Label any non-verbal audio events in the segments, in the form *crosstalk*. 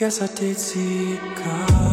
Guess I did see it coming.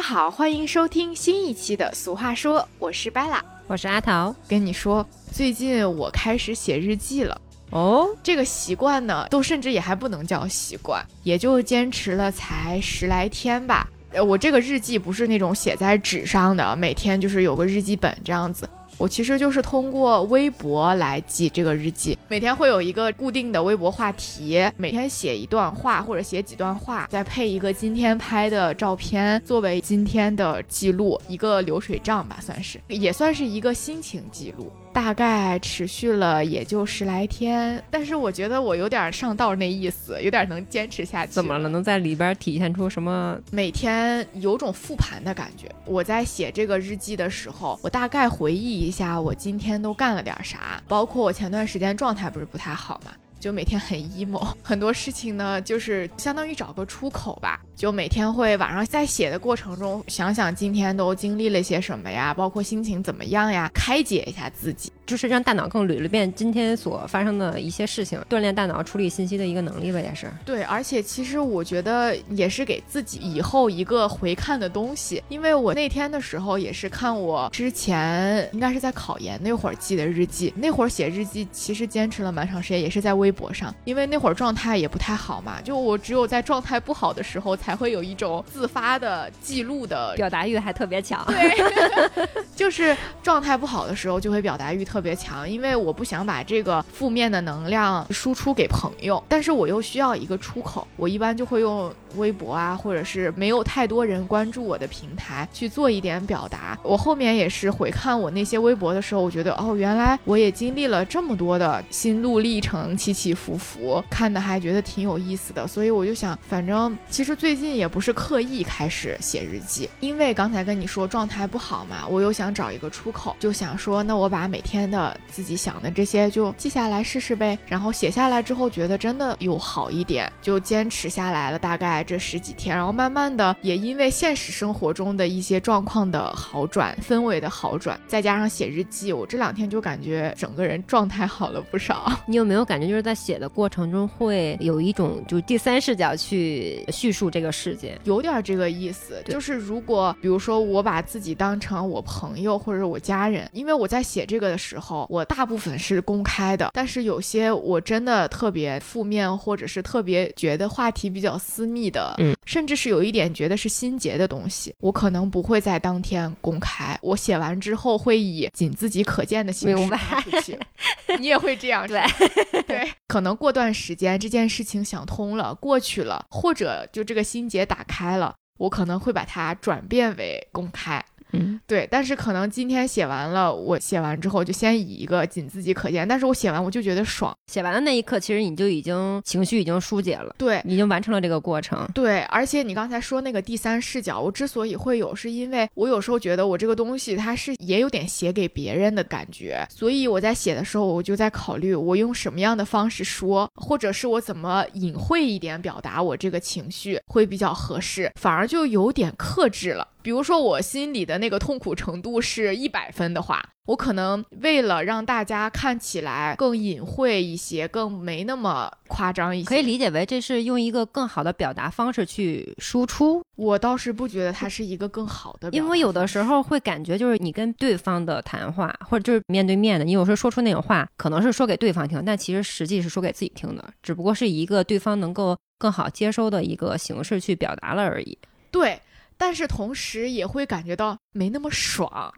家好，欢迎收听新一期的《俗话说》，我是 Bella。我是阿桃。跟你说，最近我开始写日记了。哦，这个习惯呢，都甚至也还不能叫习惯，也就坚持了才十来天吧。呃，我这个日记不是那种写在纸上的，每天就是有个日记本这样子。我其实就是通过微博来记这个日记，每天会有一个固定的微博话题，每天写一段话或者写几段话，再配一个今天拍的照片作为今天的记录，一个流水账吧，算是，也算是一个心情记录。大概持续了也就十来天，但是我觉得我有点上道那意思，有点能坚持下去。怎么了？？能在里边体现出什么？每天有种复盘的感觉。我在写这个日记的时候，我大概回忆一下我今天都干了点啥，包括我前段时间状态不是不太好嘛。就每天很 emo，很多事情呢，就是相当于找个出口吧。就每天会晚上在写的过程中，想想今天都经历了些什么呀，包括心情怎么样呀，开解一下自己。就是让大脑更捋了遍今天所发生的一些事情，锻炼大脑处理信息的一个能力吧，也是。对，而且其实我觉得也是给自己以后一个回看的东西，因为我那天的时候也是看我之前应该是在考研那会儿记的日记，那会儿写日记其实坚持了蛮长时间，也是在微博上，因为那会儿状态也不太好嘛，就我只有在状态不好的时候才会有一种自发的记录的表达欲还特别强。对，*laughs* 就是状态不好的时候就会表达欲特特别强，因为我不想把这个负面的能量输出给朋友，但是我又需要一个出口，我一般就会用微博啊，或者是没有太多人关注我的平台去做一点表达。我后面也是回看我那些微博的时候，我觉得哦，原来我也经历了这么多的心路历程，起起伏伏，看的还觉得挺有意思的，所以我就想，反正其实最近也不是刻意开始写日记，因为刚才跟你说状态不好嘛，我又想找一个出口，就想说，那我把每天的自己想的这些就记下来试试呗。然后写下来之后，觉得真的有好一点，就坚持下来了，大概这十几天，然后慢慢的也因为现实生活中的一些状况的好转，氛围的好转，再加上写日记，我这两天就感觉整个人状态好了不少。你有没有感觉，就是在写的过程中会有一种就第三视角去叙述这个事件？有点这个意思，就是如果比如说我把自己当成我朋友或者我家人，因为我在写这个的时候，我大部分是公开的，但是有些我真的特别负面，或者是特别觉得话题比较私密的，嗯，甚至是有一点觉得是心结的东西，我可能不会在当天公开，我写完之后会以仅自己可见的形式明白发出去。你也会这样 *laughs* 是吧对，可能过段时间这件事情想通了，过去了，或者就这个心结打开了，我可能会把它转变为公开。嗯，对，但是可能今天写完了，我写完之后就先以一个仅自己可见，但是我写完我就觉得爽。写完的那一刻，其实你就已经情绪已经疏解了，对，已经完成了这个过程。对，而且你刚才说那个第三视角，我之所以会有，是因为我有时候觉得我这个东西它是也有点写给别人的感觉，所以我在写的时候，我就在考虑我用什么样的方式说，或者是我怎么隐晦一点表达我这个情绪会比较合适，反而就有点克制了。比如说我心里的那个痛苦程度是一百分的话，我可能为了让大家看起来更隐晦一些，更没那么夸张一些，可以理解为这是用一个更好的表达方式去输出，我倒是不觉得它是一个更好的因为有的时候会感觉就是你跟对方的谈话，或者就是面对面的，你有时候说出那种话，可能是说给对方听，但其实实际是说给自己听的，只不过是一个对方能够更好接收的一个形式去表达了而已。对。但是同时也会感觉到没那么爽，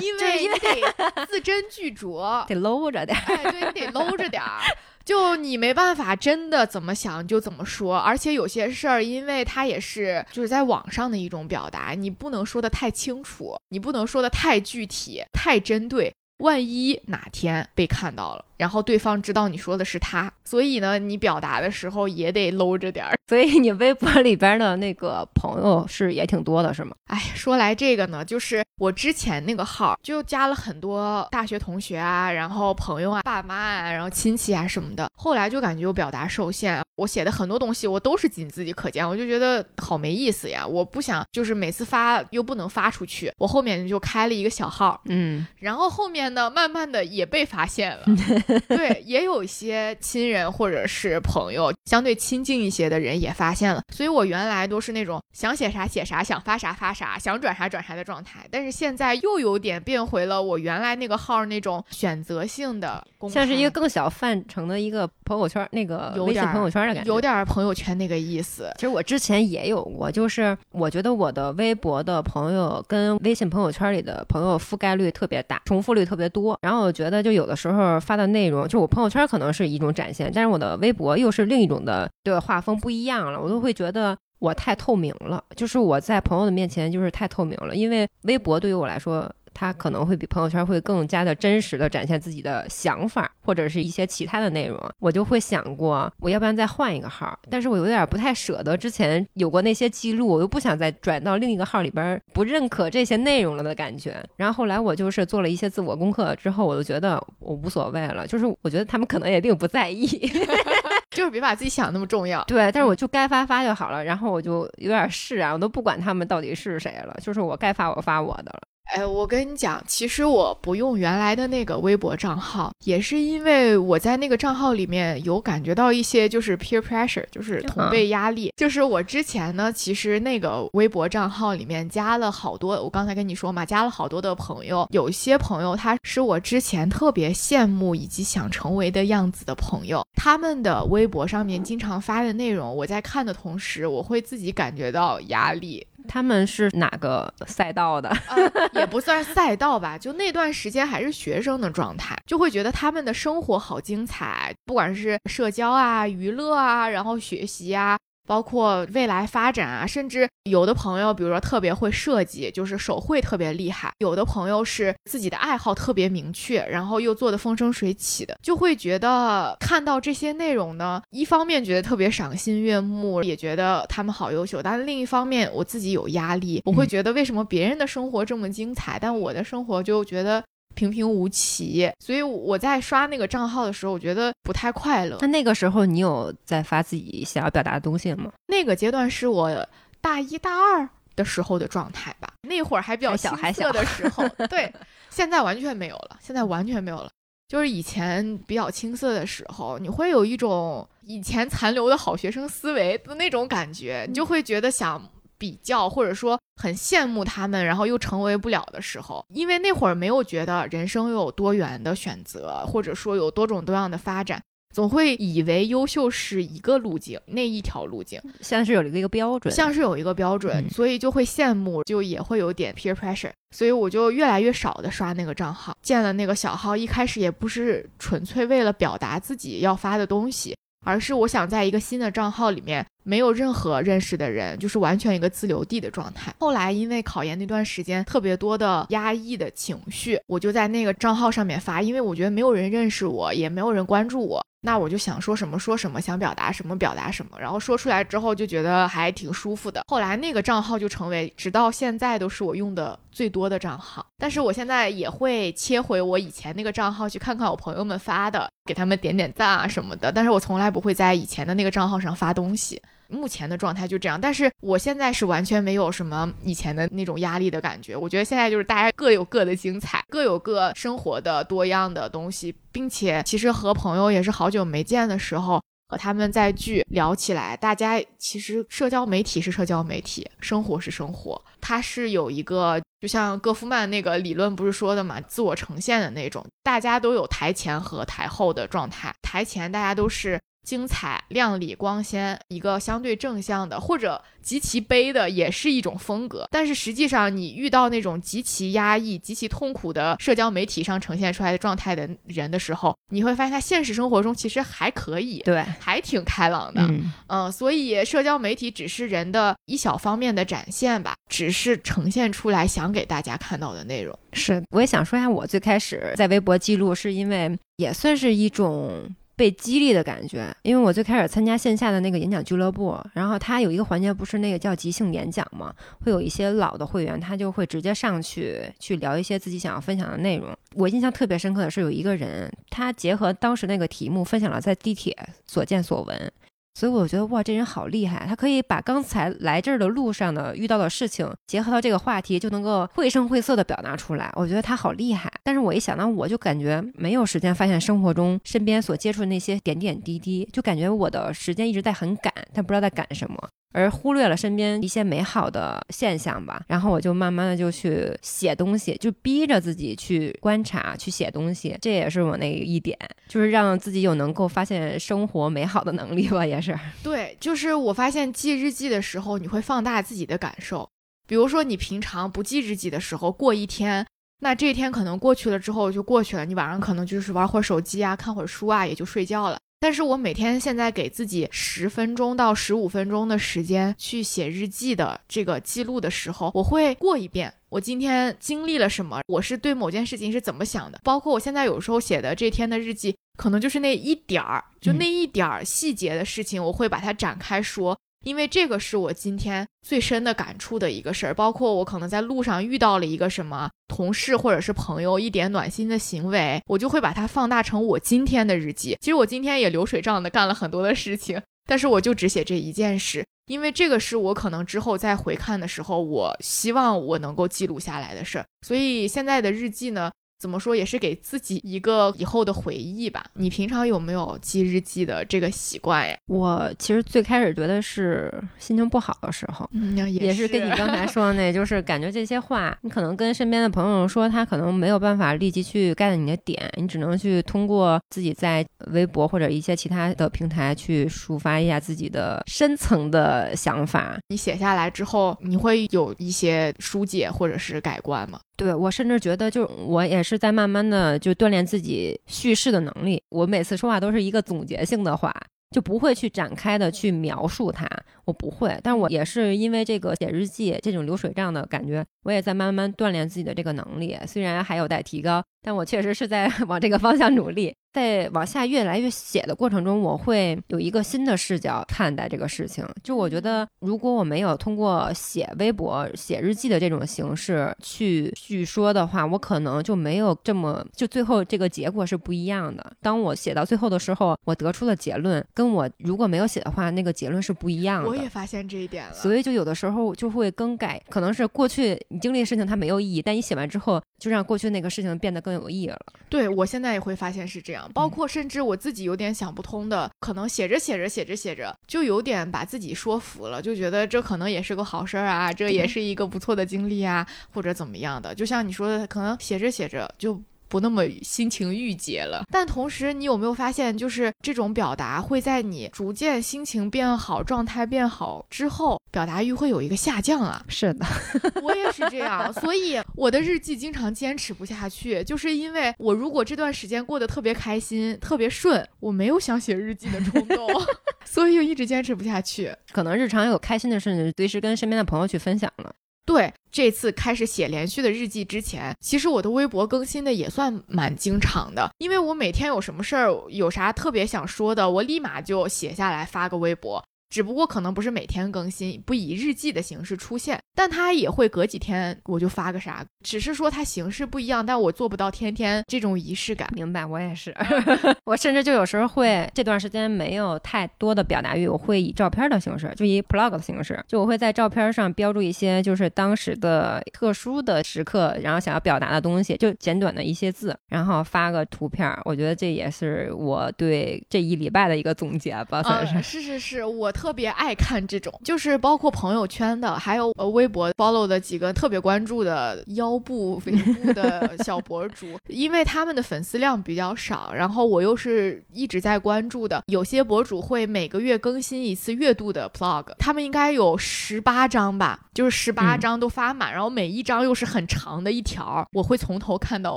因 *laughs* 为你得字斟句酌，得搂着点儿。哎，对你得搂着点儿。就你没办法真的怎么想就怎么说，而且有些事儿，因为它也是就是在网上的一种表达，你不能说的太清楚，你不能说的太具体、太针对，万一哪天被看到了，然后对方知道你说的是他，所以呢，你表达的时候也得搂着点儿。*laughs* 所以你微博里边的那个朋友是也挺多的，是吗？哎，说来这个呢，就是我之前那个号就加了很多大学同学啊，然后朋友啊、爸妈啊，然后亲戚啊什么的。后来就感觉我表达受限，我写的很多东西我都是仅自己可见，我就觉得好没意思呀。我不想就是每次发又不能发出去，我后面就开了一个小号，嗯，然后后面呢，慢慢的也被发现了。*laughs* *laughs* 对，也有一些亲人或者是朋友，相对亲近一些的人也发现了。所以我原来都是那种想写啥写啥，想发啥发啥，想转啥转啥的状态。但是现在又有点变回了我原来那个号那种选择性的公开，像是一个更小范畴的一个朋友圈，那个微信朋友圈的感觉。有点儿朋友圈那个意思。其实我之前也有过，就是我觉得我的微博的朋友跟微信朋友圈里的朋友覆盖率特别大，重复率特别多。然后我觉得就有的时候发的内容，就我朋友圈可能是一种展现，但是我的微博又是另一种的，对画风不一样了，我都会觉得。我太透明了，就是我在朋友的面前就是太透明了，因为微博对于我来说，它可能会比朋友圈会更加的真实的展现自己的想法，或者是一些其他的内容。我就会想过，我要不然再换一个号，但是我有点不太舍得之前有过那些记录，我又不想再转到另一个号里边不认可这些内容了的感觉。然后后来我就是做了一些自我功课之后，我就觉得我无所谓了，就是我觉得他们可能也并不在意。*laughs* 就是别把自己想那么重要。对，但是我就该发发就好了，然后我就有点释然，我都不管他们到底是谁了，就是我该发我发我的了。哎，我跟你讲，其实我不用原来的那个微博账号，也是因为我在那个账号里面有感觉到一些就是 peer pressure，就是同辈压力。就是我之前呢，其实那个微博账号里面加了好多，我刚才跟你说嘛，加了好多的朋友，有些朋友他是我之前特别羡慕以及想成为的样子的朋友，他们的微博上面经常发的内容，我在看的同时，我会自己感觉到压力。他们是哪个赛道的？*laughs* 也不算赛道吧，就那段时间还是学生的状态，就会觉得他们的生活好精彩，不管是社交啊、娱乐啊，然后学习啊。包括未来发展啊，甚至有的朋友，比如说特别会设计，就是手绘特别厉害；有的朋友是自己的爱好特别明确，然后又做的风生水起的，就会觉得看到这些内容呢，一方面觉得特别赏心悦目，也觉得他们好优秀，但另一方面我自己有压力，我会觉得为什么别人的生活这么精彩，但我的生活就觉得。平平无奇，所以我在刷那个账号的时候，我觉得不太快乐那。那个时候你有在发自己想要表达的东西吗？那个阶段是我大一大二的时候的状态吧，那会儿还比较小青涩还小的时候，*laughs* 对，现在完全没有了，现在完全没有了。就是以前比较青涩的时候，你会有一种以前残留的好学生思维的那种感觉，你就会觉得想比较，或者说很羡慕他们，然后又成为不了的时候，因为那会儿没有觉得人生有多元的选择，或者说有多种多样的发展，总会以为优秀是一个路径，那一条路径。像是有了一个标准，像是有一个标准，嗯。所以就会羡慕，就也会有点 peer pressure，所以我就越来越少的刷那个账号，建了那个小号，一开始也不是纯粹为了表达自己要发的东西，而是我想在一个新的账号里面没有任何认识的人，就是完全一个自留地的状态。后来因为考研那段时间特别多的压抑的情绪，我就在那个账号上面发，因为我觉得没有人认识我，也没有人关注我，那我就想说什么说什么，想表达什么表达什么，然后说出来之后就觉得还挺舒服的。后来那个账号就成为直到现在都是我用的最多的账号，但是我现在也会切回我以前那个账号去看看我朋友们发的，给他们点点赞啊什么的，但是我从来不会在以前的那个账号上发东西。目前的状态就这样，但是我现在是完全没有什么以前的那种压力的感觉。我觉得现在就是大家各有各的精彩，各有各生活的多样的东西，并且其实和朋友也是好久没见的时候，和他们再聚聊起来，大家其实社交媒体是社交媒体，生活是生活，它是有一个就像戈夫曼那个理论不是说的嘛，自我呈现的那种，大家都有台前和台后的状态，台前大家都是。精彩、亮丽、光鲜，一个相对正向的，或者极其悲的，也是一种风格。但是实际上，你遇到那种极其压抑、极其痛苦的社交媒体上呈现出来的状态的人的时候，你会发现他现实生活中其实还可以，对，还挺开朗的。嗯，嗯，所以社交媒体只是人的一小方面的展现吧，只是呈现出来想给大家看到的内容。是，我也想说一下，我最开始在微博记录，是因为也算是一种被激励的感觉。因为我最开始参加线下的那个演讲俱乐部，然后他有一个环节不是那个叫即兴演讲嘛，会有一些老的会员，他就会直接上去去聊一些自己想要分享的内容。我印象特别深刻的是有一个人，他结合当时那个题目，分享了在地铁所见所闻。所以我觉得哇，这人好厉害，他可以把刚才来这儿的路上的遇到的事情结合到这个话题，就能够绘声绘色的表达出来。我觉得他好厉害。但是我一想到，我就感觉没有时间发现生活中身边所接触的那些点点滴滴，就感觉我的时间一直在很赶，但不知道在赶什么。而忽略了身边一些美好的现象吧，然后我就慢慢的就去写东西，就逼着自己去观察、去写东西，这也是我那一点，就是让自己有能够发现生活美好的能力吧，也是。对，就是我发现记日记的时候，你会放大自己的感受。比如说，你平常不记日记的时候，过一天，那这一天可能过去了之后就过去了，你晚上可能就是玩会儿手机啊，看会儿书啊，也就睡觉了。但是我每天现在给自己十分钟到十五分钟的时间去写日记的这个记录的时候，我会过一遍我今天经历了什么，我是对某件事情是怎么想的，包括我现在有时候写的这天的日记，可能就是那一点儿，就那一点儿细节的事情，我会把它展开说。因为这个是我今天最深的感触的一个事儿，包括我可能在路上遇到了一个什么同事或者是朋友一点暖心的行为，我就会把它放大成我今天的日记。其实我今天也流水账的干了很多的事情，但是我就只写这一件事，因为这个是我可能之后再回看的时候，我希望我能够记录下来的事儿。所以现在的日记呢。怎么说也是给自己一个以后的回忆吧。你平常有没有记日记的这个习惯呀？我其实最开始觉得是心情不好的时候，嗯，也也是跟你刚才说的那，就是感觉这些话，你可能跟身边的朋友说，他可能没有办法立即去 get 你的点，你只能去通过自己在微博或者一些其他的平台去抒发一下自己的深层的想法。你写下来之后，你会有一些疏解或者是改观吗？对我甚至觉得，就我也是在慢慢的就锻炼自己叙事的能力。我每次说话都是一个总结性的话，就不会去展开的去描述它，我不会。但我也是因为这个写日记这种流水账的感觉，我也在慢慢锻炼自己的这个能力，虽然还有待提高，但我确实是在 *laughs* 往这个方向努力。在往下越来越写的过程中，我会有一个新的视角看待这个事情。就我觉得，如果我没有通过写微博、写日记的这种形式去叙说的话，我可能就没有这么就最后这个结果是不一样的。当我写到最后的时候，我得出的结论跟我如果没有写的话，那个结论是不一样的。我也发现这一点了。所以就有的时候就会更改，可能是过去你经历的事情它没有意义，但你写完之后就让过去那个事情变得更有意义了。对我现在也会发现是这样。包括甚至我自己有点想不通的，可能写着写着写着写着，就有点把自己说服了，就觉得这可能也是个好事儿啊，这也是一个不错的经历啊，或者怎么样的。就像你说的，可能写着写着就。不那么心情郁结了，但同时你有没有发现，就是这种表达会在你逐渐心情变好、状态变好之后，表达欲会有一个下降啊？是的，*laughs* 我也是这样，所以我的日记经常坚持不下去，就是因为我如果这段时间过得特别开心、特别顺，我没有想写日记的冲动，*laughs* 所以就一直坚持不下去。可能日常有开心的事情，随时跟身边的朋友去分享了。对，这次开始写连续的日记之前，其实我的微博更新的也算蛮经常的，因为我每天有什么事儿，有啥特别想说的，我立马就写下来发个微博。只不过可能不是每天更新，不以日记的形式出现，但它也会隔几天我就发个啥，只是说它形式不一样，但我做不到天天这种仪式感。明白，我也是，*laughs* 我甚至就有时候会这段时间没有太多的表达欲，我会以照片的形式，就以 blog 的形式，就我会在照片上标注一些就是当时的特殊的时刻，然后想要表达的东西，就简短的一些字，然后发个图片。我觉得这也是我对这一礼拜的一个总结吧，算是。是是是，我。特别爱看这种，就是包括朋友圈的，还有呃微博 follow 的几个特别关注的腰部、肥部的 *laughs* 小博主，因为他们的粉丝量比较少，然后我又是一直在关注的，有些博主会每个月更新一次月度的 vlog，他们应该有十八张吧，就是十八嗯。张都发满，然后每一张又是很长的一条，我会从头看到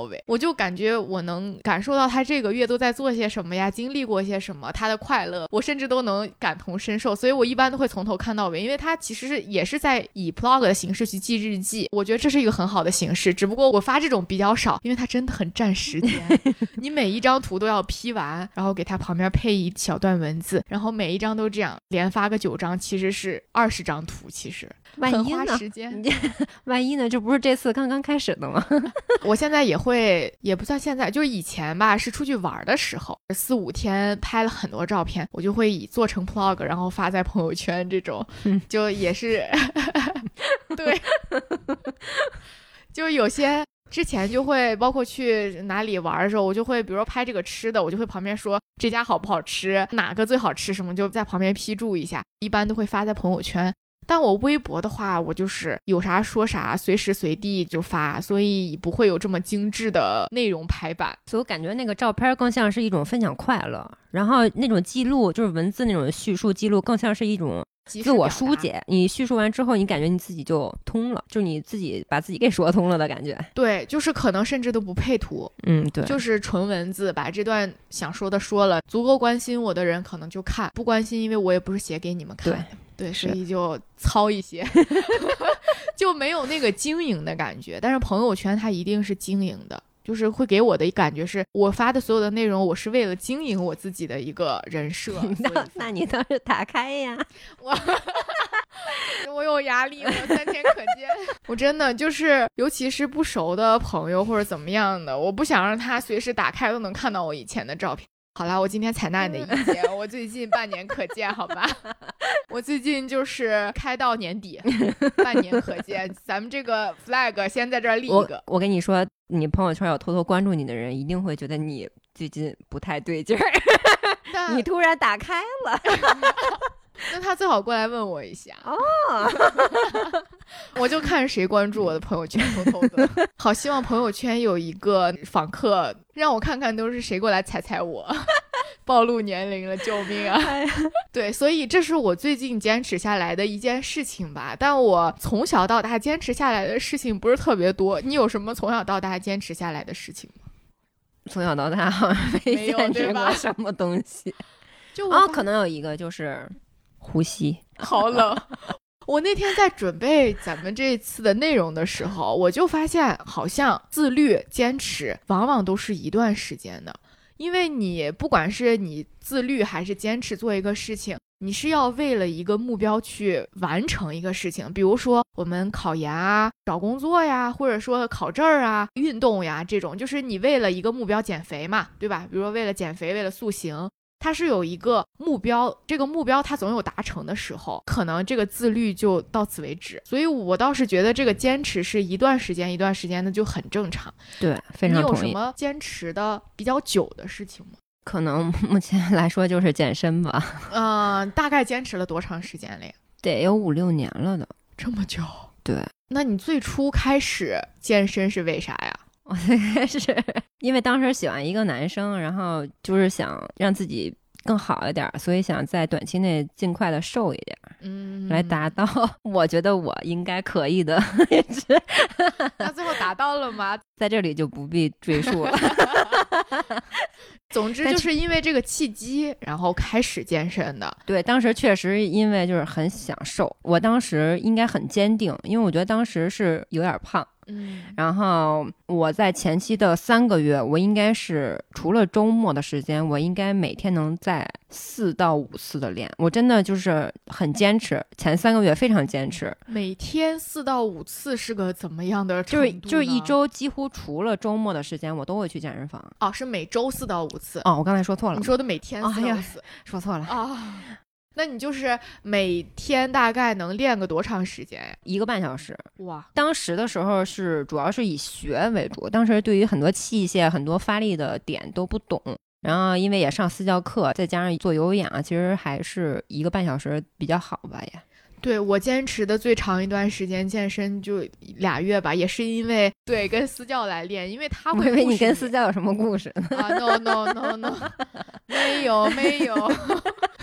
尾，我就感觉我能感受到他这个月都在做些什么呀，经历过些什么，他的快乐，我甚至都能感同身受，所以我一般都会从头看到尾，因为它其实是也是在以 blog 的形式去记日记，我觉得这是一个很好的形式，只不过我发这种比较少，因为它真的很占时间，*laughs* 你每一张图都要 P 完，然后给它旁边配一小段文字，然后每一张都这样连发个九张，其实是二十张图，其实万一呢？时间。万一呢？这不是这次刚刚开始的吗？*laughs* 我现在也会，也不算现在，就是以前吧，是出去玩的时候，四五天拍了很多照片，我就会以做成 vlog，然后发在朋友圈，这种嗯就也是，*laughs* 对，*laughs* 就有些。之前就会包括去哪里玩的时候，我就会比如说拍这个吃的，我就会旁边说这家好不好吃，哪个最好吃什么，就在旁边批注一下，一般都会发在朋友圈。但我微博的话，我就是有啥说啥，随时随地就发，所以不会有这么精致的内容排版。所以我感觉那个照片更像是一种分享快乐，然后那种记录就是文字那种叙述记录，更像是一种自我疏。解。你叙述完之后，你感觉你自己就通了，就是你自己把自己给说通了的感觉。对，就是可能甚至都不配图，嗯，对，就是纯文字，把这段想说的说了。足够关心我的人可能就看，不关心，因为我也不是写给你们看的。对，是所以就糙一些 *laughs* *laughs* 就没有那个经营的感觉。但是朋友圈它一定是经营的，就是会给我的感觉是我发的所有的内容，我是为了经营我自己的一个人设。那那你倒是打开呀。我 *laughs* 我有压力我，三天可见。我真的就是，尤其是不熟的朋友或者怎么样的，我不想让他随时打开都能看到我以前的照片。好啦，我今天采纳你的意见，*laughs* 我最近半年可见，好吧？*laughs* 我最近就是开到年底，半年可见。咱们这个 flag 先在这儿立一个。我跟你说，你朋友圈有偷偷关注你的人，一定会觉得你最近不太对劲儿，但你突然打开了。*laughs* 那他最好过来问我一下，哦，*laughs* 我就看谁关注我的朋友圈，偷偷的。*laughs* 好希望朋友圈有一个访客，让我看看都是谁过来踩踩我。*laughs* 暴露年龄了，救命啊！对，所以这是我最近坚持下来的一件事情吧。但我从小到大坚持下来的事情不是特别多。你有什么从小到大坚持下来的事情吗？从小到大好像没有坚持过什么东西。就我哦，可能有一个就是呼吸。好冷。*laughs* 我那天在准备咱们这次的内容的时候，我就发现，好像自律、坚持，往往都是一段时间的。因为你不管是你自律还是坚持做一个事情，你是要为了一个目标去完成一个事情。比如说我们考研啊、找工作呀，或者说考证儿啊、运动呀这种，就是你为了一个目标减肥嘛，对吧？比如说为了减肥，为了塑形，它是有一个目标，这个目标它总有达成的时候，可能这个自律就到此为止。所以我倒是觉得这个坚持是一段时间一段时间的就很正常。对，非常你有什。么坚持的比较久的事情吗？可能目前来说就是健身吧，*laughs* 嗯、大概坚持了多长时间了呀？得有五六年了呢。这么久？对，那你最初开始健身是为啥呀？我最开始因为当时喜欢一个男生，然后就是想让自己更好一点儿，所以想在短期内尽快的瘦一点儿，嗯，来达到 *laughs* 我觉得我应该可以的位置。*laughs* 那最后达到了吗？*laughs* 在这里就不必赘述了。总之就是因为这个契机，然后开始健身的。对，当时确实因为就是很想瘦，我当时应该很坚定，因为我觉得当时是有点胖。嗯，然后我在前期的三个月，我应该是除了周末的时间，我应该每天能在四到五次的练。我真的就是很坚持，前三个月非常坚持，每天四到五次是个怎么样的就是就是一周几乎除了周末的时间，我都会去健身房。哦，是每周四到五次。哦，我刚才说错了你，说的每天哦哎呀四到五次说错了，啊？那你就是每天大概能练个多长时间呀？一个半小时。哇，当时的时候是主要是以学为主，当时对于很多器械、很多发力的点都不懂，然后因为也上私教课，再加上做有氧，其实还是一个半小时比较好吧也。对我坚持的最长一段时间健身就俩月吧，也是因为对跟私教来练，因为他会我以为你跟私教有什么故事呢？啊，no no no no，没有没有。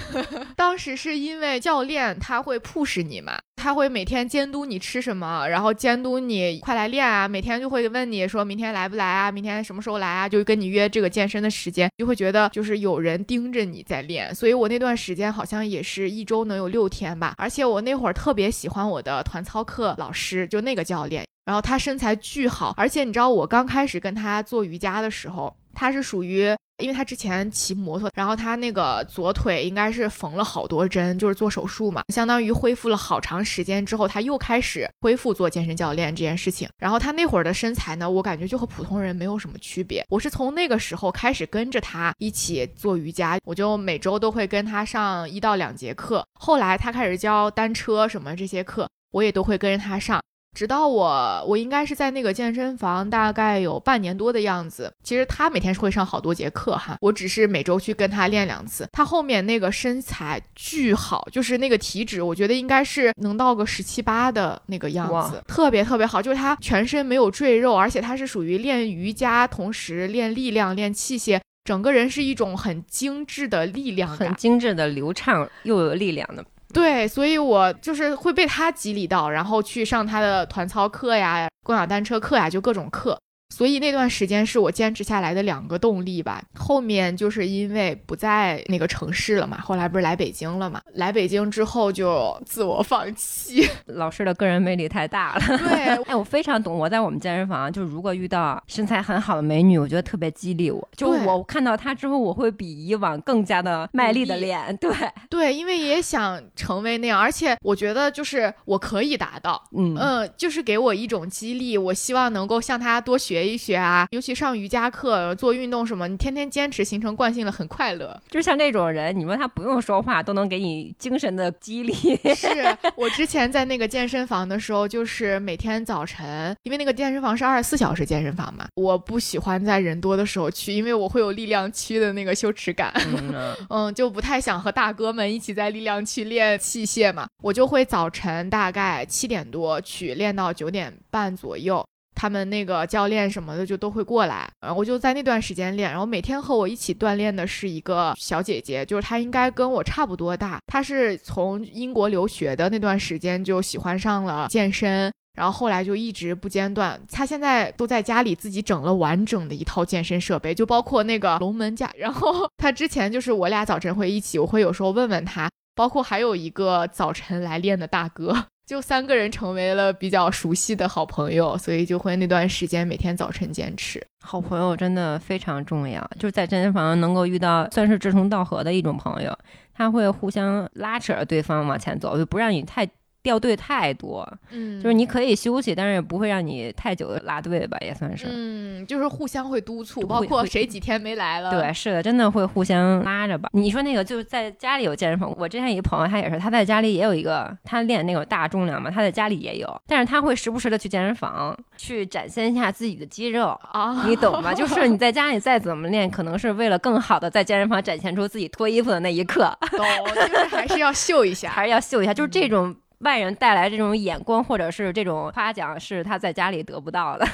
*laughs* 当时是因为教练他会 push 你嘛，他会每天监督你吃什么，然后监督你快来练啊，每天就会问你说明天来不来啊，明天什么时候来啊，就跟你约这个健身的时间，就会觉得就是有人盯着你在练，所以我那段时间好像也是一周能有六天吧，而且我那会儿特别喜欢我的团操课老师，就那个教练。然后他身材巨好，而且你知道我刚开始跟他做瑜伽的时候，他是属于，因为他之前骑摩托，然后他那个左腿应该是缝了好多针，就是做手术嘛，相当于恢复了好长时间之后，他又开始恢复做健身教练这件事情。然后他那会儿的身材呢，我感觉就和普通人没有什么区别。我是从那个时候开始跟着他一起做瑜伽，我就每周都会跟他上一到两节课。后来他开始教单车什么这些课，我也都会跟着他上。直到我，我应该是在那个健身房大概有半年多的样子。其实他每天是会上好多节课哈，我只是每周去跟他练两次。他后面那个身材巨好，就是那个体脂，我觉得应该是能到个十七八的那个样子，特别特别好。就是他全身没有赘肉，而且他是属于练瑜伽同时练力量、练器械。整个人是一种很精致的力量感很，精致的、流畅又有力量的。对，所以我就是会被他激励到，然后去上他的团操课呀、共享单车课呀，就各种课。所以那段时间是我坚持下来的两个动力吧。后面就是因为不在那个城市了嘛，后来不是来北京了嘛？来北京之后就自我放弃。*laughs* 老师的个人魅力太大了。对，*laughs* 哎，我非常懂。我在我们健身房，就是如果遇到身材很好的美女，我觉得特别激励我。就我看到她之后，我会比以往更加的卖力的练。对，*laughs* 对，因为也想成为那样，而且我觉得就是我可以达到。嗯，嗯，就是给我一种激励，我希望能够向她多学一学啊，尤其上瑜伽课、做运动什么，你天天坚持形成惯性了，很快乐。就像那种人，你说他不用说话，都能给你精神的激励。是我之前在那个健身房的时候，就是每天早晨，因为那个健身房是二十四小时健身房嘛，我不喜欢在人多的时候去，因为我会有力量区的那个羞耻感。嗯，嗯，就不太想和大哥们一起在力量区练器械嘛，我就会早晨大概七点多去练到九点半左右。他们那个教练什么的就都会过来，然后我就在那段时间练，然后每天和我一起锻炼的是一个小姐姐，就是她应该跟我差不多大，她是从英国留学的那段时间就喜欢上了健身，然后后来就一直不间断。她现在都在家里自己整了完整的一套健身设备，就包括那个龙门架。然后 *laughs* 她之前就是我俩早晨会一起，我会有时候问问她，包括还有一个早晨来练的大哥。就三个人成为了比较熟悉的好朋友，所以就会那段时间每天早晨坚持。好朋友真的非常重要，就是在健身房能够遇到算是志同道合的一种朋友，他会互相拉扯着对方往前走，就不让你太掉队太多。嗯就是你可以休息，但是也不会让你太久的拉队吧，也算是。嗯，就是互相会督促，包括谁几天没来了。对，是的，真的会互相拉着吧。你说那个就是在家里有健身房，我之前一个朋友，他也是，他在家里也有一个，他练那种大重量嘛，他在家里也有，但是他会时不时的去健身房去展现一下自己的肌肉。啊，你懂吗？就是你在家里再怎么练，可能是为了更好的在健身房展现出自己脱衣服的那一刻，懂，就是还是要秀一下。*laughs* 还是要秀一下。就是这种外人带来这种眼光或者是这种夸奖，是他在家里得不到的。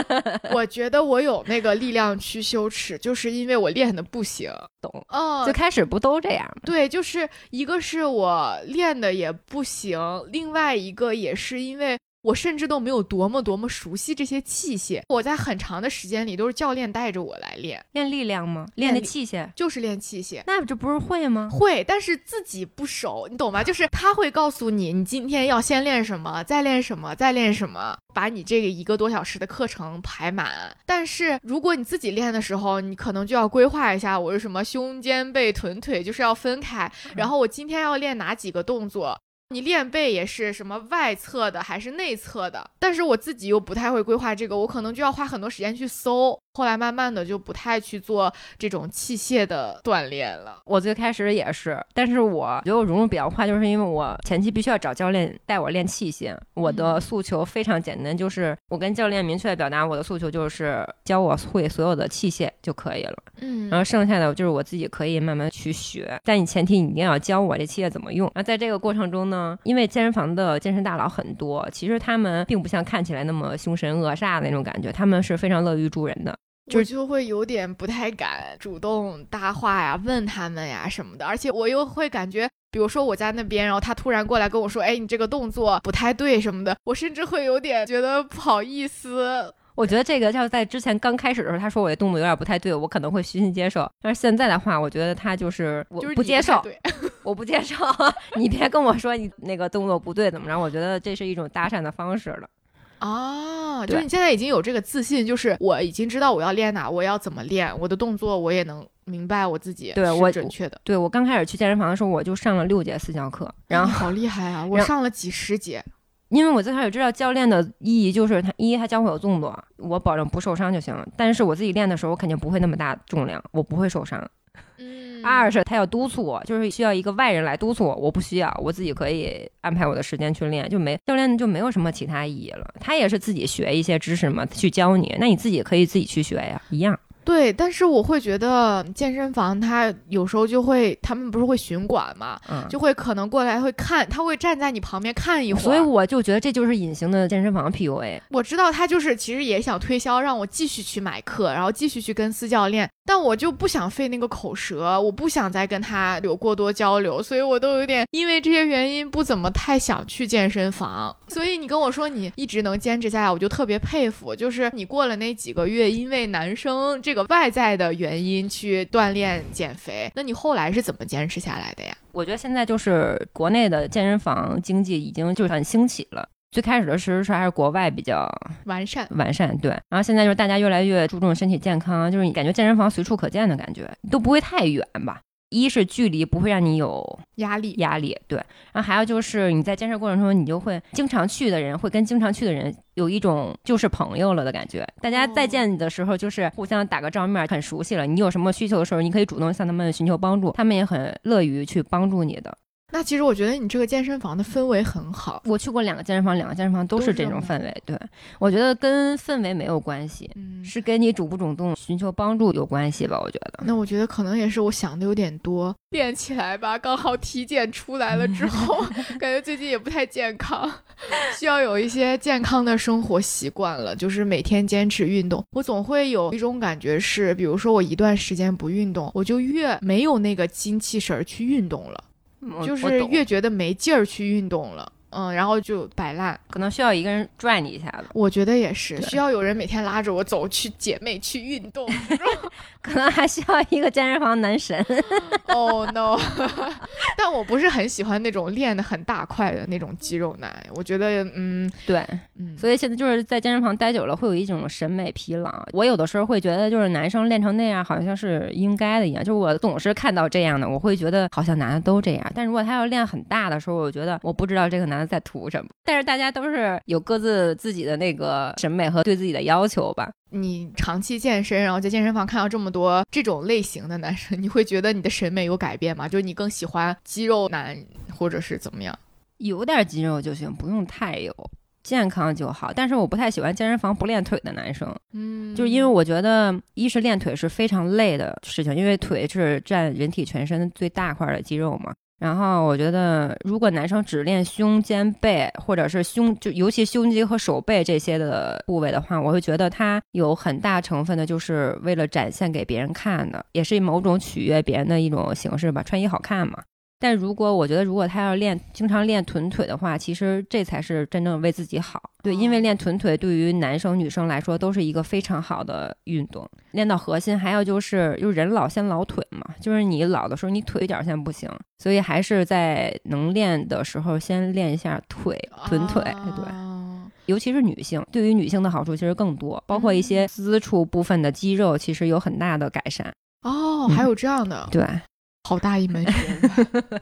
*laughs* 我觉得我有那个力量去羞耻，就是因为我练的不行。懂？嗯，最开始不都这样吗？对，就是一个是我练的也不行，另外一个也是因为我甚至都没有多么多么熟悉这些器械。我在很长的时间里都是教练带着我来练，练力量吗？练的器械？就是练器械。那这不是会吗？会，但是自己不熟，你懂吗？就是他会告诉你，你今天要先练什么，再练什么，再练什么，把你这个一个多小时的课程排满。但是如果你自己练的时候，你可能就要规划一下，我是什么胸肩背臀腿，就是要分开。然后我今天要练哪几个动作。你练背也是什么外侧的还是内侧的？但是我自己又不太会规划这个，我可能就要花很多时间去搜。后来慢慢的就不太去做这种器械的锻炼了。我最开始也是，但是我觉得我融入比较快，就是因为我前期必须要找教练带我练器械。我的诉求非常简单，就是我跟教练明确表达我的诉求，就是教我会所有的器械就可以了。嗯然后剩下的就是我自己可以慢慢去学，但你前提你一定要教我这器械怎么用。然后在这个过程中呢，因为健身房的健身大佬很多，其实他们并不像看起来那么凶神恶煞的那种感觉，他们是非常乐于助人的。我就会有点不太敢主动搭话呀，问他们呀什么的，而且我又会感觉，比如说我在那边，然后他突然过来跟我说，哎，你这个动作不太对什么的，我甚至会有点觉得不好意思。我觉得这个要在之前刚开始的时候，他说我的动作有点不太对，我可能会虚心接受。但是现在的话，我觉得他就是我不接受，我不接受。*laughs* 你别跟我说你那个动作不对怎么着，我觉得这是一种搭讪的方式了。啊，就是你现在已经有这个自信，就是我已经知道我要练哪，我要怎么练，我的动作我也能明白我自己对我准确的。对我刚开始去健身房的时候，我就上了六节私教课，然后你好厉害啊！我上了几十节，*laughs* 因为我最开始知道教练的意义就是他一他教会我动作，我保证不受伤就行了。但是我自己练的时候，我肯定不会那么大重量，我不会受伤。嗯二是他要督促我，就是需要一个外人来督促我，我不需要，我自己可以安排我的时间去练，就没教练就没有什么其他意义了。他也是自己学一些知识嘛，去教你，那你自己可以自己去学呀，一样。对，但是我会觉得健身房他有时候就会，他们不是会巡管嘛，嗯，就会可能过来会看，他会站在你旁边看一会儿。所以我就觉得这就是隐形的健身房 PUA。我知道他就是其实也想推销，让我继续去买课，然后继续去跟私教练，但我就不想费那个口舌，我不想再跟他有过多交流，所以我都有点因为这些原因不怎么太想去健身房。所以你跟我说你一直能坚持下来，我就特别佩服。就是你过了那几个月，因为男生这个外在的原因去锻炼减肥，那你后来是怎么坚持下来的呀？我觉得现在就是国内的健身房经济已经就很兴起了。最开始的时候是还是国外比较完善。完善，对。然后现在就是大家越来越注重身体健康，就是你感觉健身房随处可见的感觉，都不会太远吧。一是距离不会让你有压力，压力，对。然后还有就是你在健身过程中，你就会经常去的人会跟经常去的人有一种就是朋友了的感觉。大家再见你的时候，就是互相打个照面，很熟悉了。你有什么需求的时候，你可以主动向他们寻求帮助，他们也很乐于去帮助你的。那其实我觉得你这个健身房的氛围很好。我去过两个健身房，两个健身房都是这种种氛围。对我觉得跟氛围没有关系，嗯，是跟你主不主动寻求帮助有关系吧？我觉得。那我觉得可能也是我想的有点多，*laughs* 练起来吧，刚好体检出来了之后，*laughs* 感觉最近也不太健康，需要有一些健康的生活习惯了，就是每天坚持运动。我总会有一种感觉是，比如说我一段时间不运动，我就越没有那个精气神儿去运动了，就是越觉得没劲儿去运动了。嗯，然后就摆烂。可能需要一个人拽你一下子，我觉得也是，需要有人每天拉着我走，去姐妹去运动。*laughs* 可能还需要一个健身房男神。*laughs* Oh no！*laughs* 但我不是很喜欢那种练的很大块的那种肌肉男，我觉得，嗯对，嗯，所以现在就是在健身房待久了，会有一种审美疲劳。我有的时候会觉得，就是男生练成那样，好像是应该的一样。就是我总是看到这样的，我会觉得好像男的都这样。但如果他要练很大的时候，我觉得我不知道这个男的在图什么。但是大家都是有各自自己的那个审美和对自己的要求吧。你长期健身，然后在健身房看到这么多这种类型的男生，*laughs* 你会觉得你的审美有改变吗？就是你更喜欢肌肉男，或者是怎么样？有点肌肉就行，不用太有，健康就好。但是我不太喜欢健身房不练腿的男生。嗯就是因为我觉得，一是练腿是非常累的事情，因为腿是占人体全身最大块的肌肉嘛。然后我觉得，如果男生只练胸肩背，或者是胸，就尤其胸肌和手背这些的部位的话，我会觉得他有很大成分的就是为了展现给别人看的，也是某种取悦别人的一种形式吧，穿衣好看嘛。但如果我觉得，如果他要练经常练臀腿的话，其实这才是真正为自己好。对，因为练臀腿对于男生女生来说都是一个非常好的运动。练到核心，还有就是，就是人老先老腿嘛，就是你老的时候你腿脚先不行，所以还是在能练的时候先练一下腿、臀腿。对，啊尤其是女性，对于女性的好处其实更多，包括一些私处部分的肌肉，其实有很大的改善。哦，还有这样的，对，好大一门学问。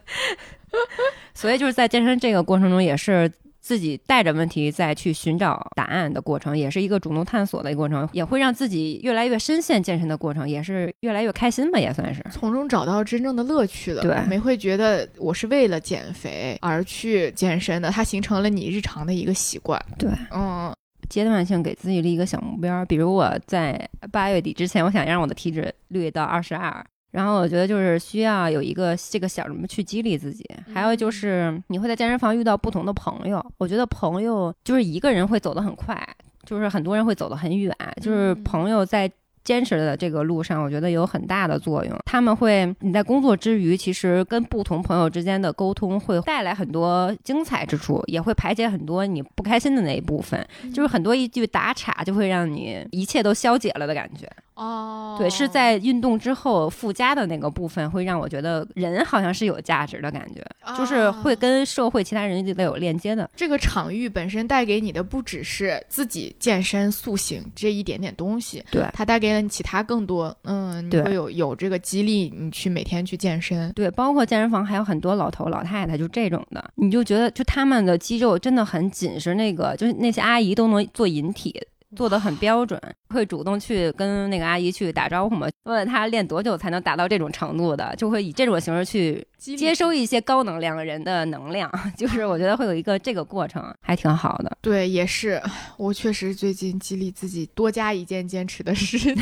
*laughs* 所以就是在健身这个过程中，也是自己带着问题再去寻找答案的过程，也是一个主动探索的一个过程，也会让自己越来越深陷健身的过程，也是越来越开心吧，也算是。从中找到真正的乐趣了，对没会觉得我是为了减肥而去健身的，它形成了你日常的一个习惯。对，嗯，阶段性给自己立一个小目标，比如我在八月底之前，我想让我的体脂率到二十二。然后我觉得就是需要有一个这个小什么去激励自己，还有就是你会在健身房遇到不同的朋友。我觉得朋友就是一个人会走得很快，就是很多人会走得很远，就是朋友在。坚持的这个路上，我觉得有很大的作用。他们会你在工作之余，其实跟不同朋友之间的沟通会带来很多精彩之处，也会排解很多你不开心的那一部分。就是很多一句打岔，就会让你一切都消解了的感觉。哦，对，是在运动之后附加的那个部分，会让我觉得人好像是有价值的感觉，就是会跟社会其他人都有链接的。这个场域本身带给你的不只是自己健身塑形这一点点东西，对，它带给了你其他更多，嗯，你对会有有这个激励你去每天去健身。对，包括健身房还有很多老头老太太，就这种的，你就觉得就他们的肌肉真的很紧实，那个就是那些阿姨都能做引体。做的很标准，会主动去跟那个阿姨去打招呼嘛？问她练多久才能达到这种程度的，就会以这种形式去接收一些高能量人的能量。*laughs* 就是我觉得会有一个这个过程，还挺好的。对，也是，我确实最近激励自己多加一件坚持的事情。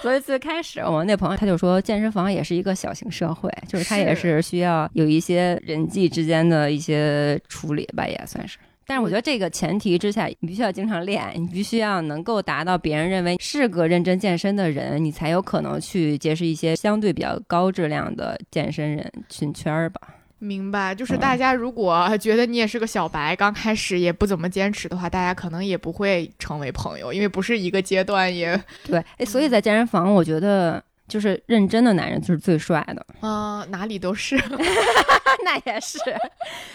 所以最开始我那朋友他就说，健身房也是一个小型社会，就是他也是需要有一些人际之间的一些处理吧，也算是。但是我觉得这个前提之下，你必须要经常练，你必须要能够达到别人认为是个认真健身的人，你才有可能去结识一些相对比较高质量的健身人群圈儿吧。明白，就是嗯大家如果 *laughs* 觉得你也是个小白，刚开始也不怎么坚持的话，大家可能也不会成为朋友，因为不是一个阶段也，对，哎，所以在健身房，我觉得就是认真的男人就是最帅的。嗯、哪里都是。*laughs* 那也是，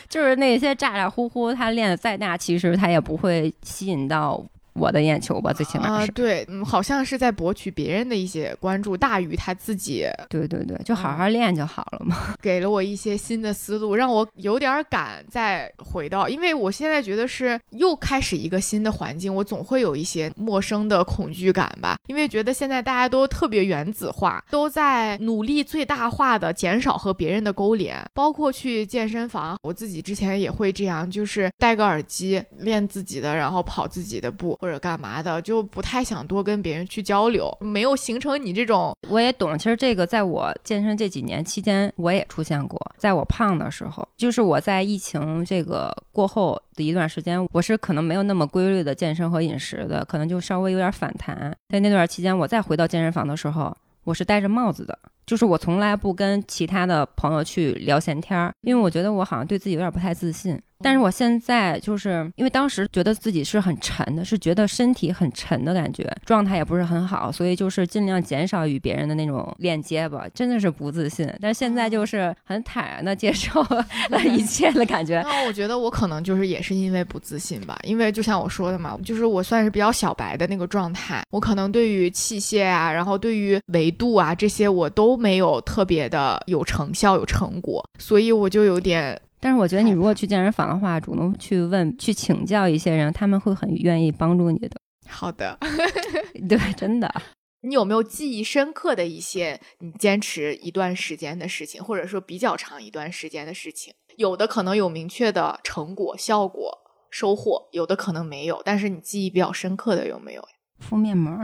就是那些咋咋呼呼，他练的再大，其实他也不会吸引到我的眼球吧，最起码啊、是。对，嗯，好像是在博取别人的一些关注，大于他自己对对对，就好好练就好了嘛。*laughs* 给了我一些新的思路，让我有点儿敢再回到，因为我现在觉得是又开始一个新的环境，我总会有一些陌生的恐惧感吧，因为觉得现在大家都特别原子化，都在努力最大化的减少和别人的勾连，包括去健身房，我自己之前也会这样，就是戴个耳机练自己的，然后跑自己的步或者干嘛的，就不太想多跟别人去交流，没有形成你这种我也懂，其实这个在我健身这几年期间，我也出现过。在我胖的时候，就是我在疫情这个过后的一段时间，我是可能没有那么规律的健身和饮食的，可能就稍微有点反弹。在那段期间，我再回到健身房的时候，我是戴着帽子的，就是我从来不跟其他的朋友去聊闲天儿，因为我觉得我好像对自己有点不太自信。但是我现在就是因为当时觉得自己是很沉的，是觉得身体很沉的感觉，状态也不是很好，所以就是尽量减少与别人的那种链接吧，真的是不自信。但是现在就是很坦然的接受了 *laughs* 一切的感觉。那我觉得我可能就是也是因为不自信吧，因为就像我说的嘛，就是我算是比较小白的那个状态，我可能对于器械啊，然后对于维度啊这些我都没有特别的有成效、有成果，所以我就有点但是我觉得你如果去健身房的话，主动去问、去请教一些人，他们会很愿意帮助你的。好的。*laughs* 对，真的。你有没有记忆深刻的一些你坚持一段时间的事情，或者说比较长一段时间的事情？有的可能有明确的成果、效果、收获，有的可能没有，但是你记忆比较深刻的有没有？敷面膜，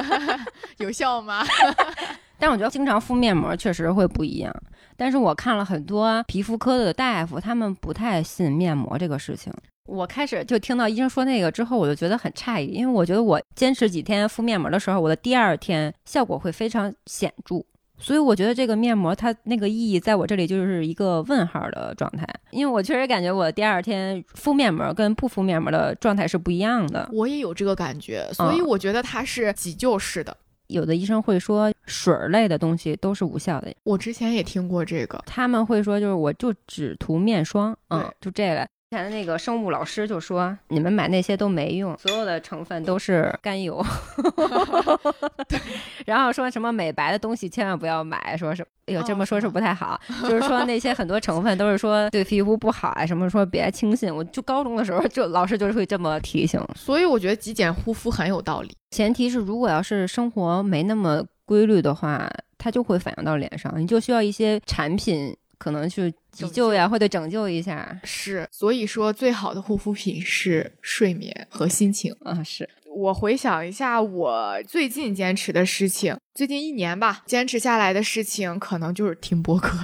*laughs* 有效吗？*laughs* 但我觉得经常敷面膜确实会不一样。但是我看了很多皮肤科的大夫，他们不太信面膜这个事情。我开始就听到医生说那个之后，我就觉得很诧异，因为我觉得我坚持几天敷面膜的时候，我的第二天效果会非常显著。所以我觉得这个面膜它那个意义在我这里就是一个问号的状态，因为我确实感觉我第二天敷面膜跟不敷面膜的状态是不一样的。我也有这个感觉，所以嗯我觉得它是急救式的。有的医生会说水儿类的东西都是无效的，我之前也听过这个，他们会说就是我就只涂面霜，嗯，就这个。以前那个生物老师就说，你们买那些都没用，所有的成分都是甘油。*laughs* 然后说什么美白的东西千万不要买，说是哎呦这么说是不太好，就是说那些很多成分都是说对皮肤不好啊，什么说别轻信。我就高中的时候就老师就是会这么提醒，所以我觉得极简护肤很有道理。前提是如果要是生活没那么规律的话，它就会反映到脸上，你就需要一些产品。可能是急救呀，或者拯救一下。是，所以说最好的护肤品是睡眠和心情啊。是我回想一下我最近坚持的事情，最近一年吧，坚持下来的事情可能就是听播客。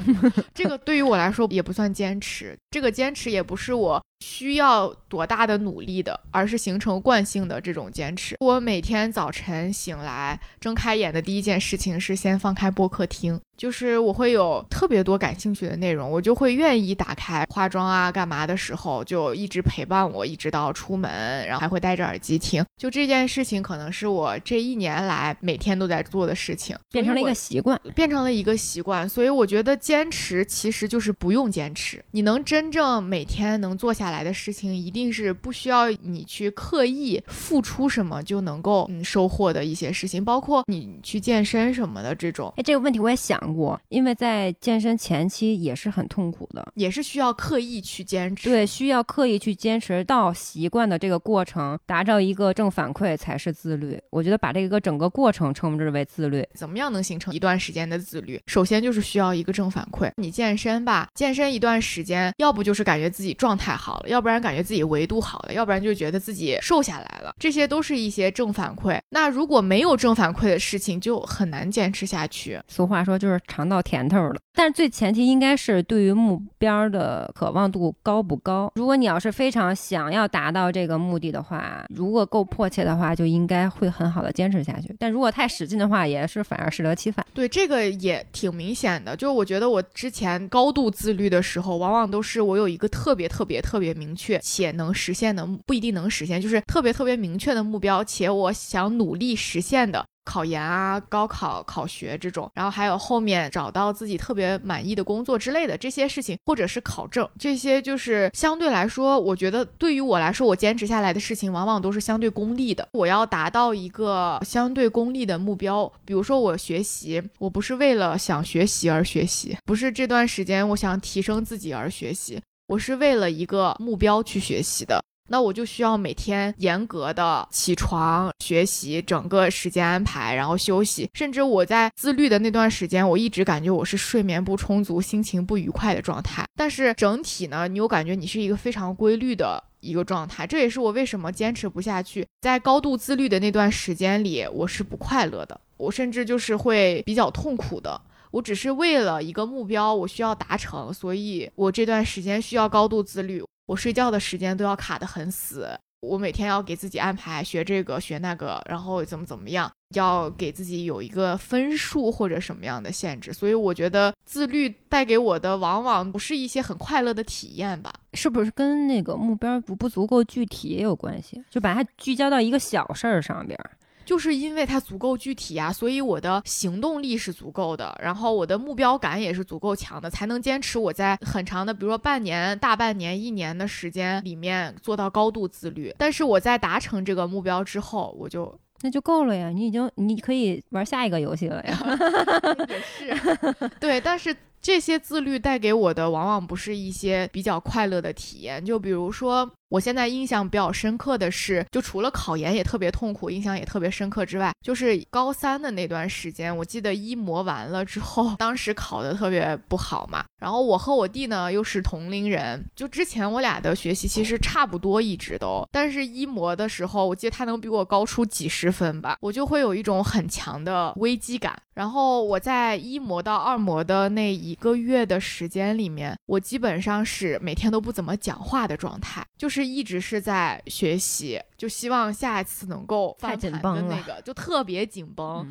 这个对于我来说也不算坚持，这个坚持也不是我。需要多大的努力的，而是形成惯性的这种坚持。我每天早晨醒来，睁开眼的第一件事情是先放开播客听，就是我会有特别多感兴趣的内容，我就会愿意打开化妆啊、干嘛的时候就一直陪伴我，一直到出门，然后还会戴着耳机听。就这件事情，可能是我这一年来每天都在做的事情，变成了一个习惯，变成了一个习惯。所以我觉得坚持其实就是不用坚持，你能真正每天能做下。来的事情一定是不需要你去刻意付出什么就能够嗯收获的一些事情，包括你去健身什么的这种。哎，这个问题我也想过，因为在健身前期也是很痛苦的，也是需要刻意去坚持。对，需要刻意去坚持到习惯的这个过程，达到一个正反馈才是自律。我觉得把这个整个过程称之为自律。怎么样能形成一段时间的自律？首先就是需要一个正反馈。你健身吧，健身一段时间，要不就是感觉自己状态好了。要不然感觉自己维度好了，要不然就觉得自己瘦下来了，这些都是一些正反馈。那如果没有正反馈的事情，就很难坚持下去。俗话说就是尝到甜头了，但是最前提应该是对于目标的渴望度高不高。如果你要是非常想要达到这个目的的话，如果够迫切的话，就应该会很好的坚持下去。但如果太使劲的话，也是反而适得其反。对，这个也挺明显的。就是我觉得我之前高度自律的时候，往往都是我有一个特别特别特别明确。且能实现的不一定能实现，就是特别特别明确的目标，且我想努力实现的考研啊、高考、考学这种，然后还有后面找到自己特别满意的工作之类的这些事情，或者是考证，这些就是相对来说，我觉得对于我来说，我坚持下来的事情往往都是相对功利的。我要达到一个相对功利的目标，比如说我学习，我不是为了想学习而学习，不是这段时间我想提升自己而学习。我是为了一个目标去学习的，那我就需要每天严格的起床学习，整个时间安排，然后休息。甚至我在自律的那段时间，我一直感觉我是睡眠不充足、心情不愉快的状态。但是整体呢，你又感觉你是一个非常规律的一个状态。这也是我为什么坚持不下去。在高度自律的那段时间里，我是不快乐的，我甚至就是会比较痛苦的。我只是为了一个目标，我需要达成，所以我这段时间需要高度自律。我睡觉的时间都要卡得很死，我每天要给自己安排学这个学那个，然后怎么怎么样，要给自己有一个分数或者什么样的限制。所以我觉得自律带给我的往往不是一些很快乐的体验吧？是不是跟那个目标不不足够具体也有关系？就把它聚焦到一个小事儿上边儿。就是因为它足够具体啊，所以我的行动力是足够的，然后我的目标感也是足够强的，才能坚持我在很长的，比如说半年、大半年、一年的时间里面做到高度自律。但是我在达成这个目标之后，我就那就够了呀，你已经你可以玩下一个游戏了呀。*laughs* 也是，对，但是。这些自律带给我的，往往不是一些比较快乐的体验。就比如说，我现在印象比较深刻的是，就除了考研也特别痛苦，印象也特别深刻之外，就是高三的那段时间，我记得一模完了之后，*laughs* 当时考的特别不好嘛。然后我和我弟呢又是同龄人，就之前我俩的学习其实差不多，一直都。但是一模的时候，我记得他能比我高出几十分吧，我就会有一种很强的危机感。然后我在一模到二模的那一个月的时间里面，我基本上是每天都不怎么讲话的状态，就是一直是在学习，就希望下一次能够翻盘的那个，就特别紧绷。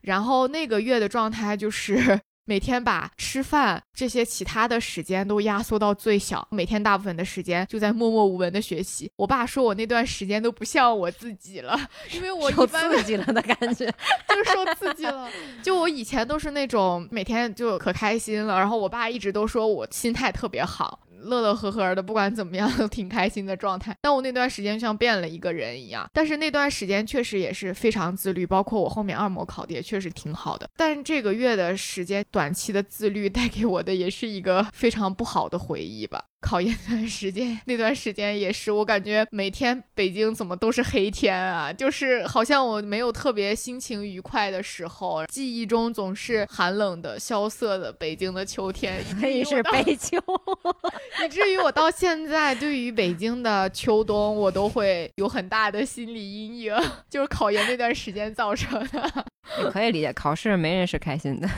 然后那个月的状态就是。每天把吃饭这些其他的时间都压缩到最小，每天大部分的时间就在默默无闻的学习。我爸说我那段时间都不像我自己了，因为我受刺激了的感觉，*laughs* 就是受刺激了。就我以前都是那种每天就可开心了，然后我爸一直都说我心态特别好。乐乐呵呵的，不管怎么样都挺开心的状态。但我那段时间像变了一个人一样，但是那段时间确实也是非常自律，包括我后面二模考的也确实挺好的。但这个月的时间，短期的自律带给我的也是一个非常不好的回忆吧。考研那段时间，那段时间也是 *laughs* 我感觉每天北京怎么都是黑天啊，就是好像我没有特别心情愉快的时候，记忆中总是寒冷的、萧瑟的北京的秋天，*laughs* 可以是悲秋，*laughs* 以至于我到现在对于北京的秋冬，我都会有很大的心理阴影，就是考研那段时间造成的。可以理解，考试没人是开心的，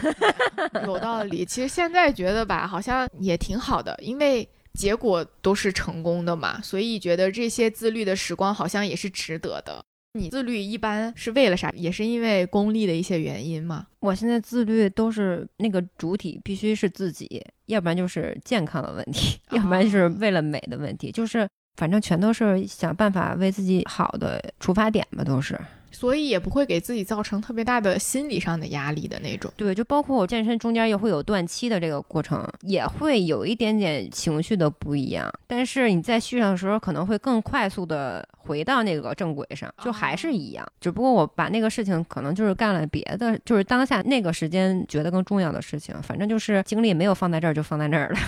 有道理。其实现在觉得吧，好像也挺好的，因为。结果都是成功的嘛，所以觉得这些自律的时光好像也是值得的。你自律一般是为了啥？也是因为功利的一些原因吗？我现在自律都是那个主体必须是自己，要不然就是健康的问题，*laughs* 要不然就是为了美的问题，就是反正全都是想办法为自己好的出发点吧，都是。所以也不会给自己造成特别大的心理上的压力的那种。对，就包括我健身中间也会有断期的这个过程，也会有一点点情绪的不一样。但是你在续上的时候，可能会更快速的回到那个正轨上，就还是一样。只不过我把那个事情可能就是干了别的，就是当下那个时间觉得更重要的事情。反正就是精力没有放在这儿，就放在那儿了。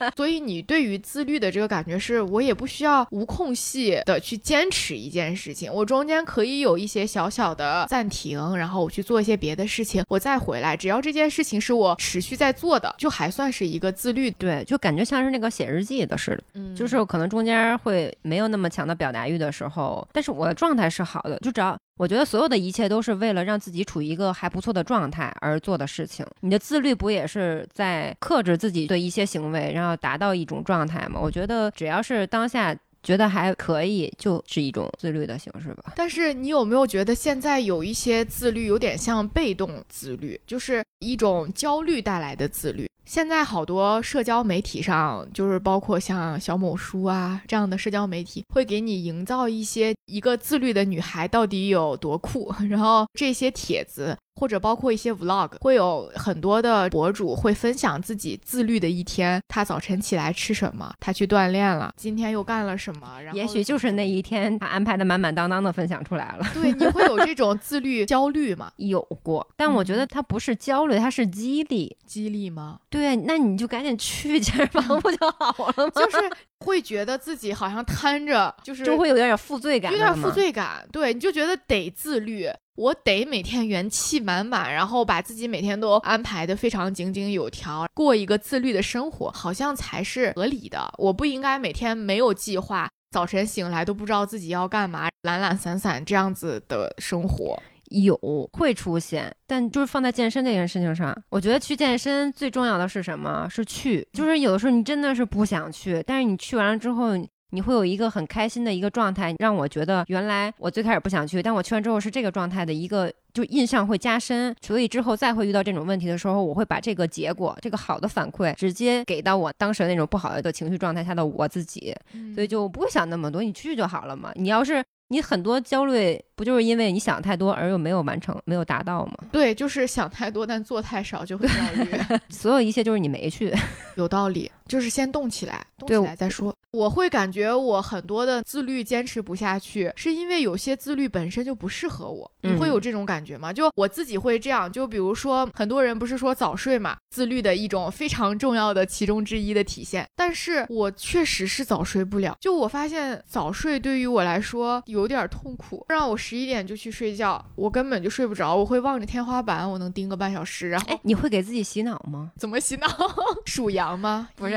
*laughs* *laughs* 所以你对于自律的这个感觉是，我也不需要无空隙的去坚持一件事情，我中间可以。有一些小小的暂停，然后我去做一些别的事情，我再回来。只要这件事情是我持续在做的，就还算是一个自律。对，就感觉像是那个写日记的似的。嗯，就是可能中间会没有那么强的表达欲的时候，但是我的状态是好的。就只要我觉得所有的一切都是为了让自己处于一个还不错的状态而做的事情。你的自律不也是在克制自己的一些行为，然后达到一种状态吗？我觉得只要是当下。觉得还可以，就是一种自律的形式吧。但是你有没有觉得现在有一些自律有点像被动自律，就是一种焦虑带来的自律？现在好多社交媒体上，就是包括像小某书啊这样的社交媒体，会给你营造一些一个自律的女孩到底有多酷，*laughs* 然后这些帖子。或者包括一些 vlog，会有很多的博主会分享自己自律的一天。他早晨起来吃什么？他去锻炼了。今天又干了什么？然后也许就是那一天，他安排的满满当当的分享出来了。对，你会有这种自律 *laughs* 焦虑吗？有过，但我觉得他不是焦虑，他是激励。激励吗？对，那你就赶紧去健身房不就好了吗？就是会觉得自己好像摊着，就是就会有点点负罪感，有点负罪感。对，你就觉得得自律。我得每天元气满满，然后把自己每天都安排的非常井井有条，过一个自律的生活，好像才是合理的。我不应该每天没有计划，早晨醒来都不知道自己要干嘛，懒懒散散这样子的生活。有会出现，但就是放在健身这件事情上，我觉得去健身最重要的是什么？是去。就是有的时候你真的是不想去，但是你去完了之后。你会有一个很开心的一个状态，让我觉得原来我最开始不想去，但我去完之后是这个状态的一个，就印象会加深。所以之后再会遇到这种问题的时候，我会把这个结果，这个好的反馈直接给到我当时那种不好的情绪状态下的我自己，所以就不会想那么多，你去就好了嘛。你要是。你很多焦虑不就是因为你想太多而又没有完成、没有达到吗？对，就是想太多但做太少就会焦虑。*laughs* *laughs* 所有一切就是你没去，*laughs* 有道理。就是先动起来，动起来再说。我会感觉我很多的自律坚持不下去，是因为有些自律本身就不适合我。你会有这种感觉吗？就我自己会这样。就比如说，很多人不是说早睡嘛，自律的一种非常重要的其中之一的体现。但是我确实是早睡不了。就我发现早睡对于我来说有点痛苦，让我十一点就去睡觉，我根本就睡不着。我会望着天花板，我能盯个半小时。然后，你会给自己洗脑吗？怎么洗脑？*laughs* 数羊吗？不是。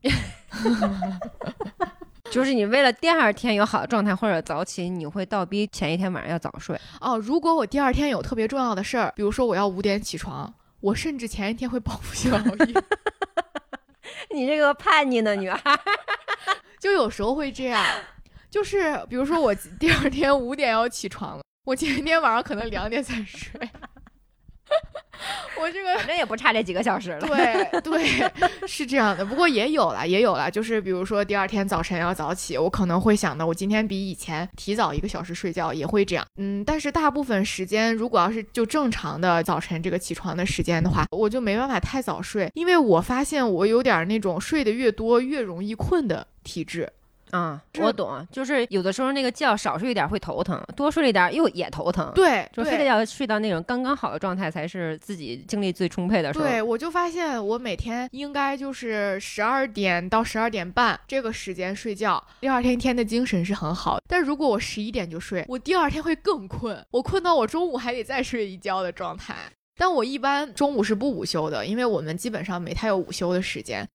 *laughs* 就是你为了第二天有好的状态或者早起，你会倒逼前一天晚上要早睡哦。如果我第二天有特别重要的事儿，比如说我要五点起床，我甚至前一天会报复性熬夜。*laughs* 你这个叛逆的女孩，就有时候会这样。就是比如说我 *laughs* 第二天五点要起床了，我前天晚上可能两点才睡。*laughs* 我这个反正也不差这几个小时了。*laughs* 对对，是这样的。不过也有了，也有了，就是比如说第二天早晨要早起，我可能会想的，我今天比以前提早一个小时睡觉，也会这样。嗯，但是大部分时间，如果要是就正常的早晨这个起床的时间的话，我就没办法太早睡，因为我发现我有点那种睡得越多越容易困的体质。啊、是我懂，就是有的时候那个觉少睡一点会头疼，多睡一点又也头疼。，对，就非得要睡到那种刚刚好的状态，才是自己精力最充沛的时候。对，我就发现我每天应该就是十二点到十二点半这个时间睡觉，第二天一天的精神是很好的。但如果我十一点就睡，我第二天会更困，我困到我中午还得再睡一觉的状态。但我一般中午是不午休的，因为我们基本上没太有午休的时间。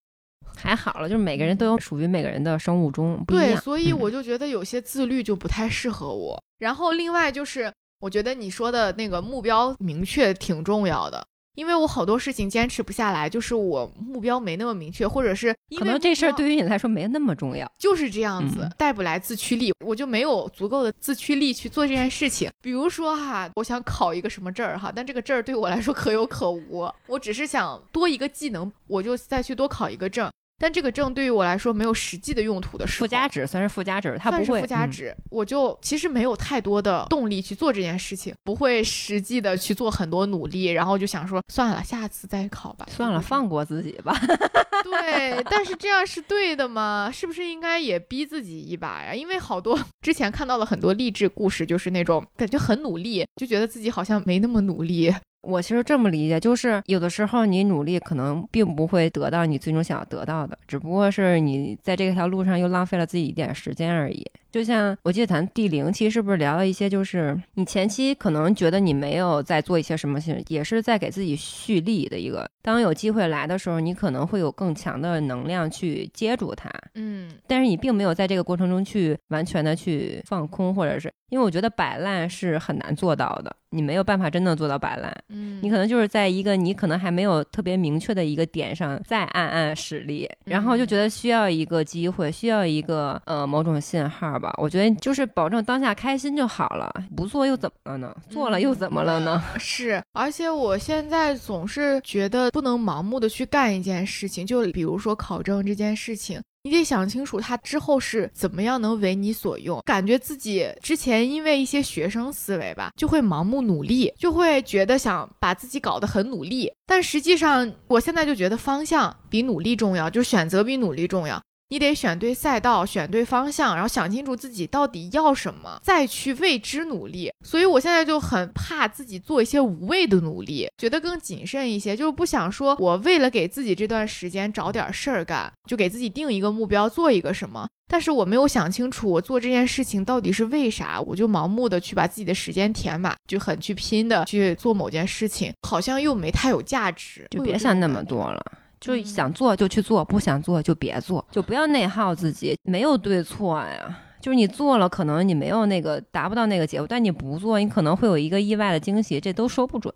还好了，就是每个人都有属于每个人的生物钟不一对，所以嗯我就觉得有些自律就不太适合我。然后另外就是，我觉得你说的那个目标明确挺重要的。因为我好多事情坚持不下来，就是我目标没那么明确，或者是因为可能这事儿对于你来说没那么重要。就是这样子嗯，带不来自驱力，我就没有足够的自驱力去做这件事情。比如说哈，我想考一个什么证儿哈，但这个证儿对我来说可有可无，我只是想多一个技能，我就再去多考一个证。但这个证对于我来说没有实际的用途的时候，附加值算是附加值，它不会算是附加嗯值，我就其实没有太多的动力去做这件事情，不会实际的去做很多努力，然后就想说算了，下次再考吧。算了，放过自己吧。*laughs* 对，但是这样是对的吗？是不是应该也逼自己一把呀？因为好多之前看到了很多励志故事，就是那种感觉很努力，就觉得自己好像没那么努力。我其实这么理解，就是有的时候你努力可能并不会得到你最终想要得到的，只不过是你在这条路上又浪费了自己一点时间而已。就像我记得咱第零期是不是聊了一些，就是你前期可能觉得你没有在做一些什么事，也是在给自己蓄力的一个。当有机会来的时候，你可能会有更强的能量去接住它。嗯，但是你并没有在这个过程中去完全的去放空，或者是因为我觉得摆烂是很难做到的，你没有办法真的做到摆烂。嗯你可能就是在一个你可能还没有特别明确的一个点上再暗暗使力，然后就觉得需要一个机会，需要一个呃某种信号吧。我觉得就是保证当下开心就好了，不做又怎么了呢？做了又怎么了呢？*laughs* 是，而且我现在总是觉得不能盲目的去干一件事情，就比如说考证这件事情。你得想清楚，它之后是怎么样能为你所用。感觉自己之前因为一些学生思维吧，就会盲目努力，就会觉得想把自己搞得很努力。但实际上，我现在就觉得方向比努力重要，就选择比努力重要。你得选对赛道，选对方向，然后想清楚自己到底要什么，再去为之努力。所以我现在就很怕自己做一些无谓的努力，觉得更谨慎一些，就是不想说我为了给自己这段时间找点事儿干，就给自己定一个目标，做一个什么。但是我没有想清楚，我做这件事情到底是为啥，我就盲目的去把自己的时间填满，就很去拼的去做某件事情，好像又没太有价值，就别想那么多了。就嗯想做就去做，不想做就别做，就不要内耗自己，没有对错呀。就是你做了，可能你没有那个达不到那个结果，但你不做，你可能会有一个意外的惊喜，这都说不准。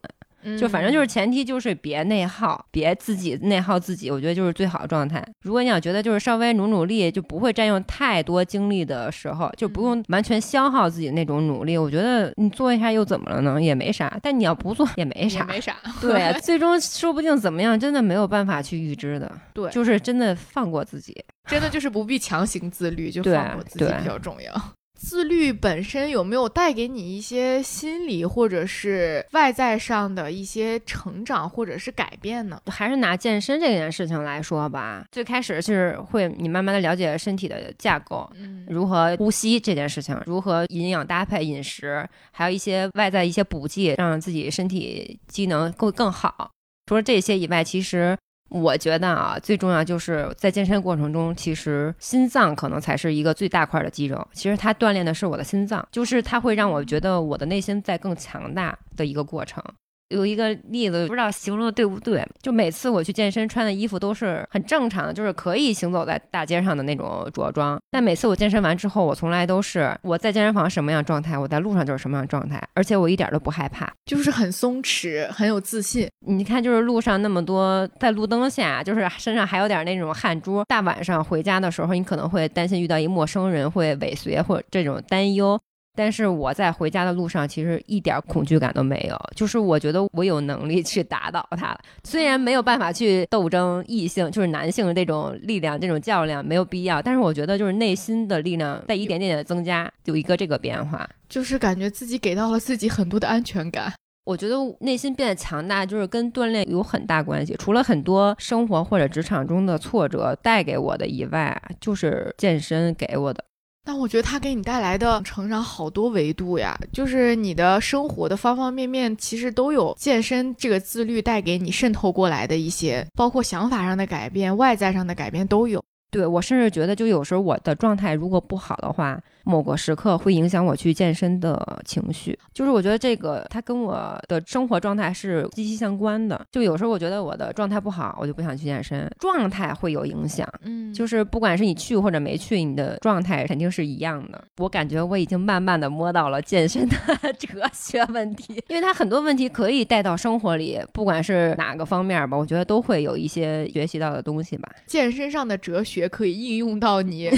就反正就是前提就是别内耗，别自己内耗自己，我觉得就是最好的状态。如果你要觉得就是稍微努努力，就不会占用太多精力的时候，就不用完全消耗自己那种努力。我觉得你做一下又怎么了呢？也没啥。但你要不做也没啥。没啥，对，*laughs* 最终说不定怎么样，真的没有办法去预知的。*laughs* 对就是真的放过自己。真的就是不必强行自律，就放过自己比较重要。自律本身有没有带给你一些心理或者是外在上的一些成长或者是改变呢？还是拿健身这件事情来说吧，最开始是会你慢慢的了解身体的架构，嗯如何呼吸这件事情，如何营养搭配饮食，还有一些外在一些补剂，让自己身体机能更更好。除了这些以外，其实我觉得啊，最重要就是在健身过程中，其实心脏可能才是一个最大块的肌肉。其实它锻炼的是我的心脏，就是它会让我觉得我的内心在更强大的一个过程。有一个例子，不知道形容的对不对？就每次我去健身，穿的衣服都是很正常的，就是可以行走在大街上的那种着装。但每次我健身完之后，我从来都是我在健身房什么样状态，我在路上就是什么样状态，而且我一点都不害怕。就是很松弛，很有自信。你看，就是路上那么多，在路灯下，就是身上还有点那种汗珠。大晚上回家的时候，你可能会担心遇到一陌生人会尾随或者这种担忧。但是我在回家的路上，其实一点恐惧感都没有，就是我觉得我有能力去打倒他了。虽然没有办法去斗争异性，就是男性的这种力量、这种较量没有必要，但是我觉得就是内心的力量在一点点的增加，有一个这个变化。就是感觉自己给到了自己很多的安全感。我觉得内心变得强大，就是跟锻炼有很大关系。除了很多生活或者职场中的挫折带给我的以外，就是健身给我的。但我觉得它给你带来的成长好多维度呀，就是你的生活的方方面面，其实都有健身这个自律带给你渗透过来的一些，包括想法上的改变、外在上的改变都有。对我甚至觉得，就有时候我的状态如果不好的话，某个时刻会影响我去健身的情绪。就是我觉得这个它跟我的生活状态是息息相关的。就有时候我觉得我的状态不好，我就不想去健身，状态会有影响。嗯，就是不管是你去或者没去，你的状态肯定是一样的。我感觉我已经慢慢的摸到了健身的 *laughs* 哲学问题，因为它很多问题可以带到生活里，不管是哪个方面吧，我觉得都会有一些学习到的东西吧。健身上的哲学可以应用到你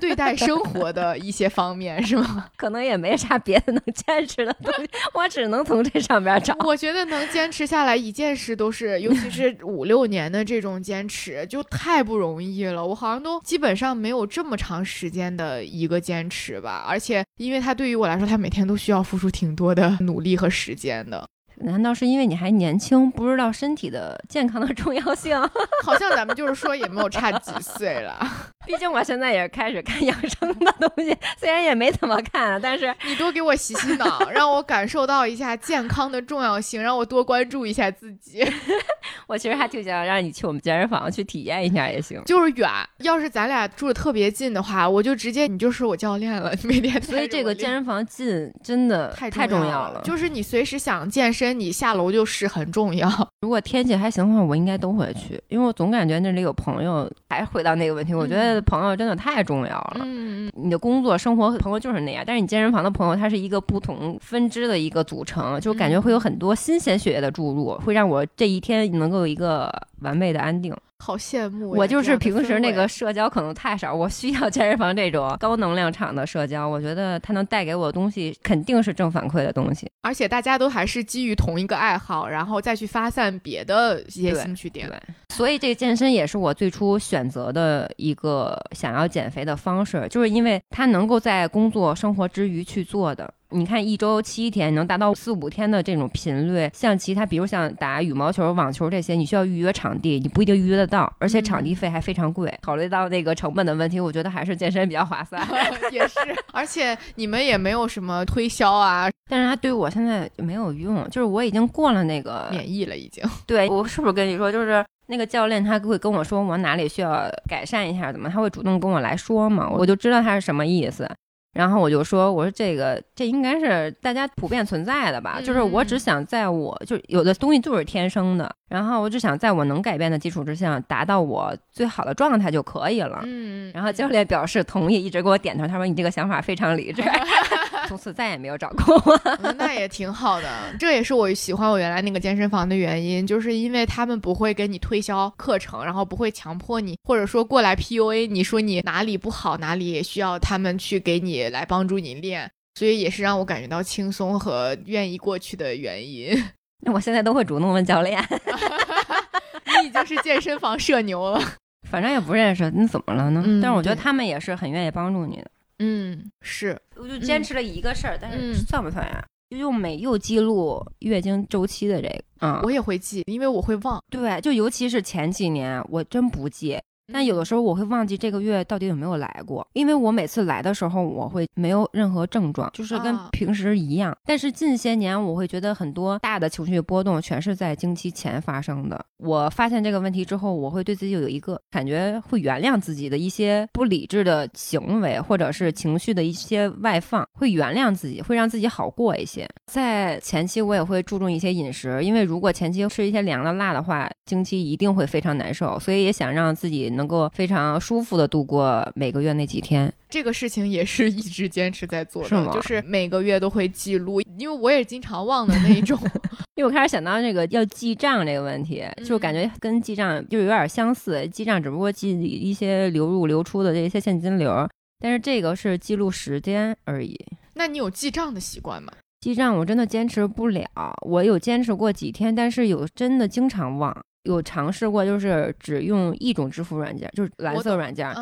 对待生活的一些方面，是吗？*laughs* 可能也没啥别的能坚持的东西，我只能从这上面找。我觉得能坚持下来一件事都是，尤其是 *laughs* 五六年的这种坚持，就太不容易了。我好像都基本上没有这么长时间的一个坚持吧，而且因为它对于我来说，它每天都需要付出挺多的努力和时间的。难道是因为你还年轻，不知道身体的健康的重要性？*laughs* 好像咱们就是说也没有差几岁了。*laughs* 毕竟我现在也开始看养生的东西，虽然也没怎么看，但是你多给我洗洗脑，让我感受到一下健康的重要性，让我多关注一下自己。*laughs* 我其实还挺想让你去我们健身房去体验一下也行。就是远，要是咱俩住的特别近的话，我就直接你就是我教练了，每天。所以这个健身房近真的太太重要了，就是你随时想健身，你下楼就是很重要。如果天气还行的话，我应该都会去，因为我总感觉那里有朋友。还回到那个问题，我觉得朋友真的太重要了。嗯，你的工作生活朋友就是那样，但是你健身房的朋友，他是一个不同分支的一个组成，就感觉会有很多新鲜血液的注入，会让我这一天能够有一个完美的安定。好羡慕我就是平时那个社交可能太少，我需要健身房这种高能量场的社交。我觉得它能带给我的东西肯定是正反馈的东西，而且大家都还是基于同一个爱好，然后再去发散别的一些兴趣点。对，所以这个健身也是我最初选择的一个想要减肥的方式，就是因为它能够在工作生活之余去做的。你看，一周七天能达到四五天的这种频率，像其他，比如像打羽毛球、网球这些，你需要预约场地，你不一定预约得到，而且场地费还非常贵。考虑到那个成本的问题，我觉得还是健身比较划算。*laughs* 也是，而且你们也没有什么推销啊，但是它对我现在没有用，就是我已经过了那个免疫了，已经。*laughs* 对我是不是跟你说，就是那个教练他会跟我说我哪里需要改善一下，怎么他会主动跟我来说嘛，我就知道他是什么意思。然后我就说，我说这个这应该是大家普遍存在的吧，就是我只想在我就有的东西就是天生的，然后我只想在我能改变的基础之上，达到我最好的状态就可以了。嗯，然后教练表示同意，一直给我点头，他说你这个想法非常理智。*laughs* 从此再也没有找过我，那也挺好的。这也是我喜欢我原来那个健身房的原因，就是因为他们不会给你推销课程，然后不会强迫你，或者说过来 PUA 你说你哪里不好，哪里也需要他们去给你来帮助你练，所以也是让我感觉到轻松和愿意过去的原因。那 *laughs* 我现在都会主动问教练，*laughs* 你已经是健身房社牛了。*laughs* 反正也不认识，你怎么了呢？但是我觉得他们也是很愿意帮助你的。嗯，是，我就坚持了一个事儿，但是算不算呀？就用每又记录月经周期的这个，嗯，我也会记，因为我会忘。对，就尤其是前几年，我真不记。但有的时候我会忘记这个月到底有没有来过，因为我每次来的时候我会没有任何症状，就是跟平时一样。但是近些年我会觉得很多大的情绪波动全是在经期前发生的。我发现这个问题之后，我会对自己有一个感觉，会原谅自己的一些不理智的行为或者是情绪的一些外放，会原谅自己，会让自己好过一些。在前期我也会注重一些饮食，因为如果前期吃一些凉的辣的话，经期一定会非常难受，所以也想让自己。能够非常舒服的度过每个月那几天，这个事情也是一直坚持在做的，就是每个月都会记录，因为我也经常忘的那种。*laughs* 因为我开始想到这个要记账这个问题，就感觉跟记账就有点相似，记账只不过记一些流入流出的这些现金流，但是这个是记录时间而已。那你有记账的习惯吗？记账我真的坚持不了，我有坚持过几天，但是有真的经常忘。有尝试过，就是只用一种支付软件，就是蓝色软件，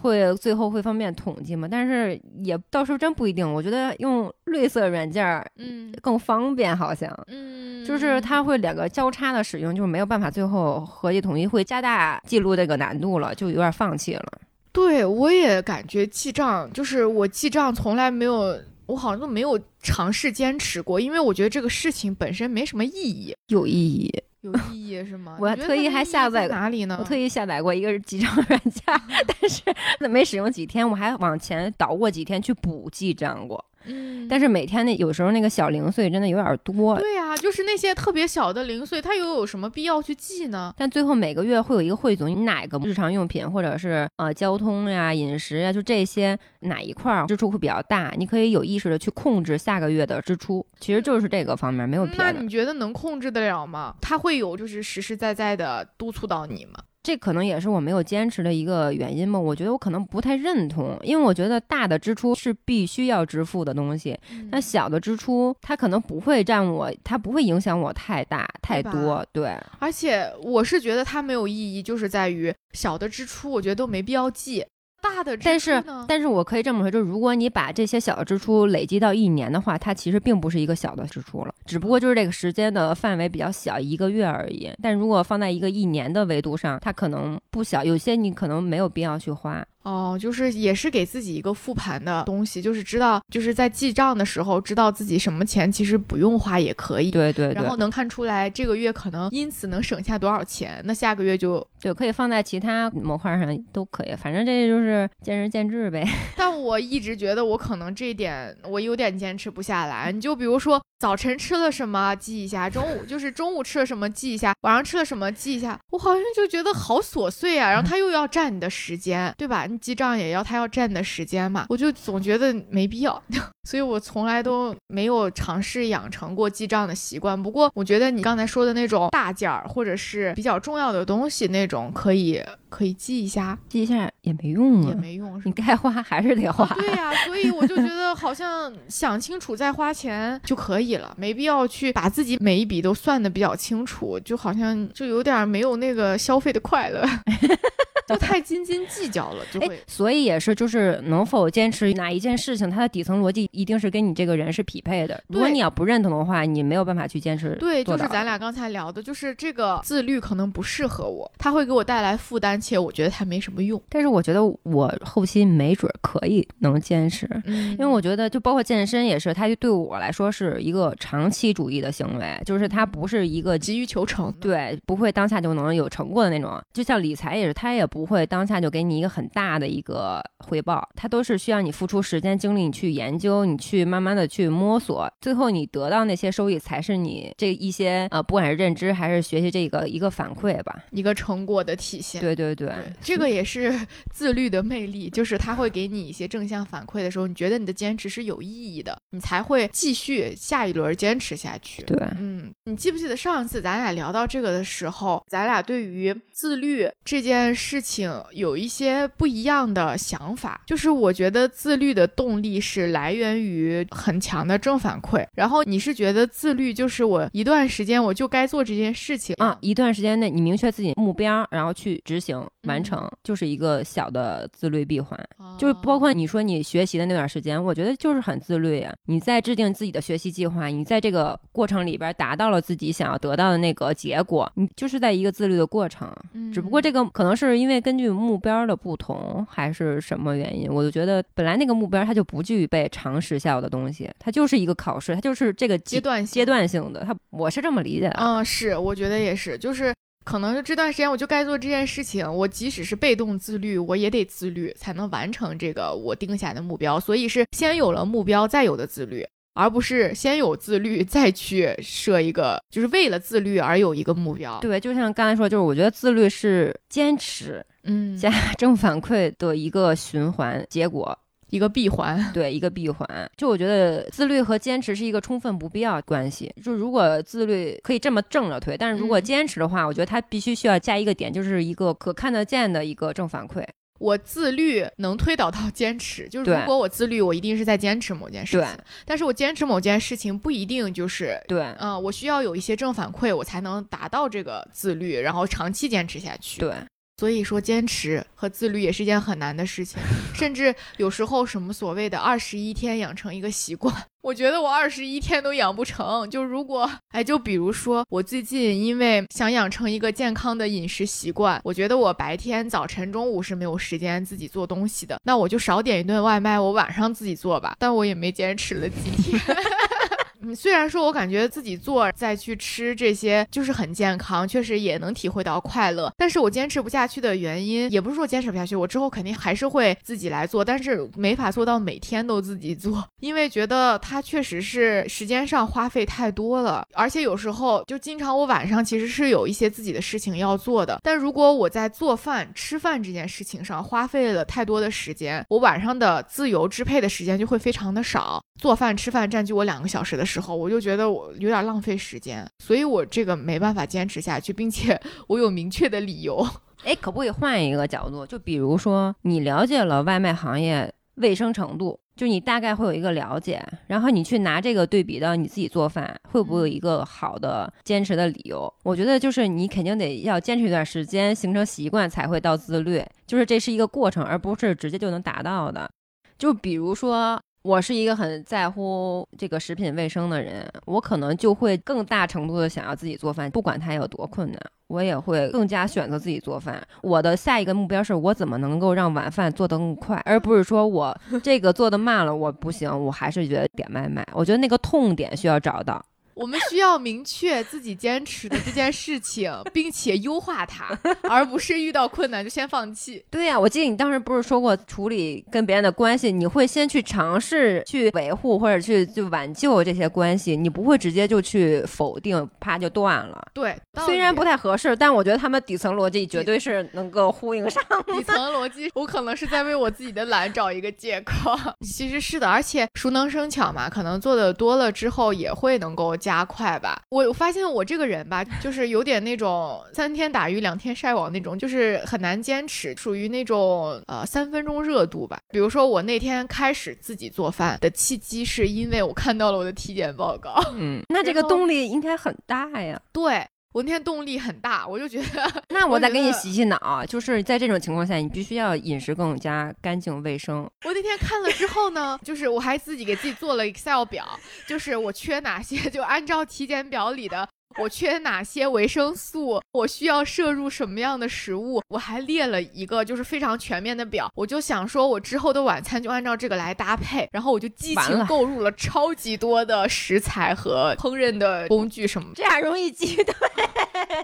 会最后会方便统计嘛？但是也到时候真不一定，我觉得用绿色软件嗯更方便，好像。嗯，就是它会两个交叉的使用，就是没有办法最后合计统一，会加大记录这个难度了，就有点放弃了。对我也感觉记账，就是我记账从来没有，我好像都没有尝试坚持过，因为我觉得这个事情本身没什么意义。有意义，有意义是吗？*laughs* 我还特意还下载哪里呢？我特意下载过一个记账软件，*laughs* 但是没使用几天，我还往前倒过几天去补记账过。嗯，但是每天那有时候那个小零碎真的有点多，对呀、就是那些特别小的零碎，它又有什么必要去记呢？但最后每个月会有一个汇总，你哪个日常用品或者是呃交通呀、饮食呀，就这些哪一块儿支出会比较大，你可以有意识的去控制下个月的支出。其实就是这个方面，没有别的。那你觉得能控制得了吗？它会有就是实实在在的督促到你吗？这可能也是我没有坚持的一个原因吧。我觉得我可能不太认同，因为我觉得大的支出是必须要支付的东西，那小的支出它可能不会占我，它不会影响我太大太多。对，而且我是觉得它没有意义，就是在于小的支出，我觉得都没必要记。大的支出但是？但是我可以这么说，就是如果你把这些小的支出累积到一年的话，它其实并不是一个小的支出了，只不过就是这个时间的范围比较小，一个月而已。但如果放在一个一年的维度上，它可能不小，有些你可能没有必要去花。哦，就是也是给自己一个复盘的东西，就是知道就是在记账的时候，知道自己什么钱其实不用花也可以。对对对然后，能看出来这个月可能因此能省下多少钱，那下个月就，对，可以放在其他模块上都可以，反正这就是见仁见智呗。*laughs* 但我一直觉得我可能这一点我有点坚持不下来。你就比如说早晨吃了什么记一下，中午就是中午吃了什么记一下，晚上吃了什么记一下，我好像就觉得好琐碎啊。然后它又要占你的时间，对吧？你记账也要他要占你的时间嘛，我就总觉得没必要，*laughs* 所以我从来都没有尝试养成过记账的习惯。不过我觉得你刚才说的那种大件儿或者是比较重要的东西那种，可以可以记一下，记一下也没用啊，也没用，你该花还是得花。啊对呀、所以我就觉得好像想清楚再花钱就可以了，没必要去把自己每一笔都算的比较清楚，就好像就有点没有那个消费的快乐，*laughs* 就太斤斤计较了，就哎会，所以也是，就是能否坚持哪一件事情，它的底层逻辑一定是跟你这个人是匹配的。如果你要不认同的话，你没有办法去坚持。对，就是咱俩刚才聊的，就是这个自律可能不适合我，它会给我带来负担，且我觉得它没什么用。但是我觉得我后期没准儿可以能坚持，嗯因为我觉得就包括健身也是，它就对我来说是一个长期主义的行为，就是它不是一个急于求成，对，不会当下就能有成果的那种。就像理财也是，它也不会当下就给你一个很大的一个回报，它都是需要你付出时间精力，你去研究，你去慢慢的去摸索，最后你得到那些收益，才是你这一些呃，不管是认知还是学习这个一个反馈吧。一个成果的体现。对对对，这个也是 *laughs* 自律的魅力，就是它会给你一些正向反馈的时候，你觉得你的坚持是有意义的，你才会继续下一轮坚持下去。对，嗯，你记不记得上一次咱俩聊到这个的时候，咱俩对于自律这件事情有一些不一样的想法？就是我觉得自律的动力是来源于很强的正反馈，然后你是觉得自律就是我一段时间我就该做这件事情啊，一段时间内你明确自己目标，然后去执行完嗯成，就是一个小的自律闭环。哦就是包括你说你学习的那段时间，我觉得就是很自律呀。你在制定自己的学习计划，你在这个过程里边达到了自己想要得到的那个结果，你就是在一个自律的过程。只不过这个可能是因为根据目标的不同，还是什么原因，我就觉得本来那个目标它就不具备长时效的东西，它就是一个考试，它就是这个阶阶段阶段性的。它我是这么理解的。嗯，是，我觉得也是，就是可能这段时间我就该做这件事情，我即使是被动自律，我也得自律才能完成这个我定下的目标。所以是先有了目标，再有的自律，而不是先有自律再去设一个，就是为了自律而有一个目标。对，就像刚才说，就是我觉得自律是坚持嗯，加正反馈的一个循环结果。一个闭环。对一个闭环。就我觉得自律和坚持是一个充分不必要关系。就如果自律可以这么正着推，但是如果嗯坚持的话，我觉得它必须需要加一个点，就是一个可看得见的一个正反馈。我自律能推导到坚持，就是如果我自律，我一定是在坚持某件事对情。但是我坚持某件事情不一定就是，对嗯、我需要有一些正反馈，我才能达到这个自律，然后长期坚持下去。对，所以说，坚持和自律也是一件很难的事情，*laughs* 甚至有时候什么所谓的二十一天养成一个习惯，我觉得我二十一天都养不成。就如果，哎，就比如说我最近因为想养成一个健康的饮食习惯，我觉得我白天、早晨、中午是没有时间自己做东西的，那我就少点一顿外卖，我晚上自己做吧。但我也没坚持了几天。*laughs* 嗯，虽然说我感觉自己做再去吃这些就是很健康，确实也能体会到快乐，但是我坚持不下去的原因，也不是说坚持不下去，我之后肯定还是会自己来做，但是没法做到每天都自己做，*laughs* 因为觉得它确实是时间上花费太多了，而且有时候就经常我晚上其实是有一些自己的事情要做的，但如果我在做饭、吃饭这件事情上花费了太多的时间，我晚上的自由支配的时间就会非常的少，做饭、吃饭占据我两个小时的时候，我就觉得我有点浪费时间，所以我这个没办法坚持下去，并且 *laughs* 我有明确的理由。*laughs* 哎，可不可以换一个角度？就比如说，你了解了外卖行业卫生程度，就你大概会有一个了解，然后你去拿这个对比到你自己做饭，会不会有一个好的坚持的理由？我觉得就是你肯定得要坚持一段时间，形成习惯才会到自律，就是这是一个过程，而不是直接就能达到的。就比如说。我是一个很在乎这个食品卫生的人，我可能就会更大程度的想要自己做饭，不管它有多困难，我也会更加选择自己做饭。我的下一个目标是我怎么能够让晚饭做得更快，而不是说我这个做的慢了，我不行，我还是觉得点外卖。我觉得那个痛点需要找到。我们需要明确自己坚持的这件事情，并且优化它，而不是遇到困难就先放弃。对呀、我记得你当时不是说过处理跟别人的关系，你会先去尝试去维护或者去就挽救这些关系，你不会直接就去否定，啪就断了。对，虽然不太太合适，但我觉得他们底层逻辑绝对是能够呼应上。底层逻辑，我可能是在为我自己的懒找一个借口。*laughs* 其实是的，而且熟能生巧嘛，可能做的多了之后也会能够加快吧。我我发现我这个人吧，*laughs* 就是有点那种三天打鱼两天晒网那种，就是很难坚持，属于那种呃三分钟热度吧。比如说我那天开始自己做饭的契机，是因为我看到了我的体检报告。嗯，那这个动力应该很大呀。对我那天动力很大，我就觉得 *laughs* 那我再给你洗洗脑，就是在这种情况下，你必须要饮食更加干净卫生。我那天看了之后呢，就是我还自己给自己做了 Excel 表，就是我缺哪些，就按照体检表里的。我缺哪些维生素？我需要摄入什么样的食物？我还列了一个就是非常全面的表。我就想说，我之后的晚餐就按照这个来搭配。然后我就激情购入了超级多的食材和烹饪的工具什么的。这样容易记的。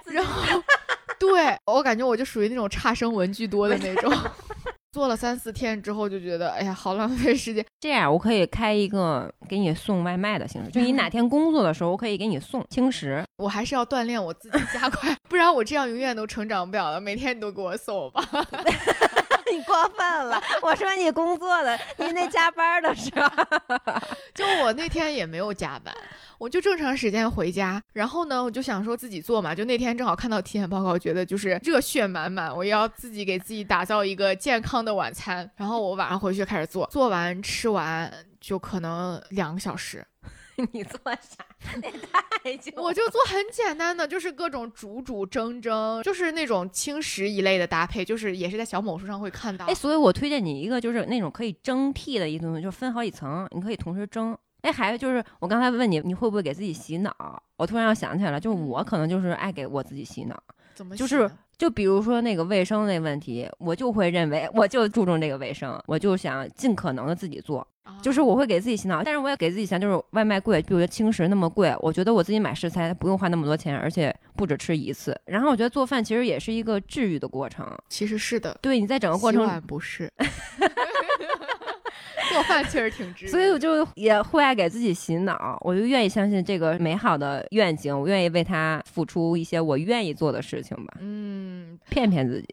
然后，对我感觉我就属于那种差生文具多的那种。*laughs* 做了三四天之后，就觉得哎呀，好浪费时间。这样我可以开一个给你送外卖的形式，就你哪天工作的时候，我可以给你送轻食。我还是要锻炼我自己，加快，*laughs* 不然我这样永远都成长不了了。每天你都给我送吧。*laughs* 你过分了！我说你工作的，你那加班的时候。就我那天也没有加班，我就正常时间回家。然后呢，我就想说自己做嘛。就那天正好看到体检报告，觉得就是热血满满，我要自己给自己打造一个健康的晚餐。然后我晚上回去开始做，做完吃完就可能两个小时。*laughs* 你做啥？那太久。我就做很简单的，就是各种煮煮蒸蒸，就是那种轻食一类的搭配，就是也是在小某书上会看到。哎，所以我推荐你一个，就是那种可以蒸屉的一个东西，就分好几层，你可以同时蒸。哎，还有就是我刚才问你，你会不会给自己洗脑？我突然要想起来了，就是我可能就是爱给我自己洗脑。怎么就是就比如说那个卫生那问题，我就会认为我就注重这个卫生，我就想尽可能的自己做。就是我会给自己洗脑，但是我也给自己想，就是外卖贵，比如说轻食那么贵，我觉得我自己买食材不用花那么多钱，而且不止吃一次。然后我觉得做饭其实也是一个治愈的过程，其实是的，对你在整个过洗程，碗不是。*laughs* 做饭确实挺值，所以我就也会爱给自己洗脑，我就愿意相信这个美好的愿景，我愿意为他付出一些我愿意做的事情吧，嗯，骗骗自己。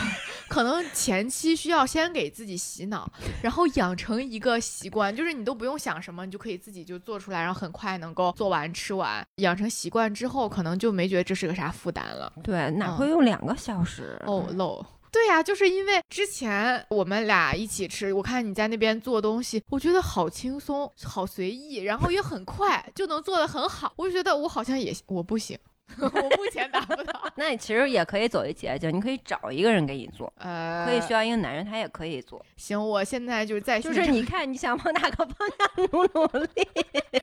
*laughs* 可能前期需要先给自己洗脑，然后养成一个习惯，就是你都不用想什么，你就可以自己就做出来，然后很快能够做完吃完。养成习惯之后，可能就没觉得这是个啥负担了。对，哪嗯会用两个小时？哦，漏。对呀、就是因为之前我们俩一起吃，我看你在那边做东西，我觉得好轻松、好随意，然后也很快就能做得很好，我就觉得我好像也我不行，*laughs* 我目前达不到。那你其实也可以走一捷径，你可以找一个人给你做，呃，可以需要一个男人，他也可以做。行，我现在就是在就是你看你想往哪个方向努努力。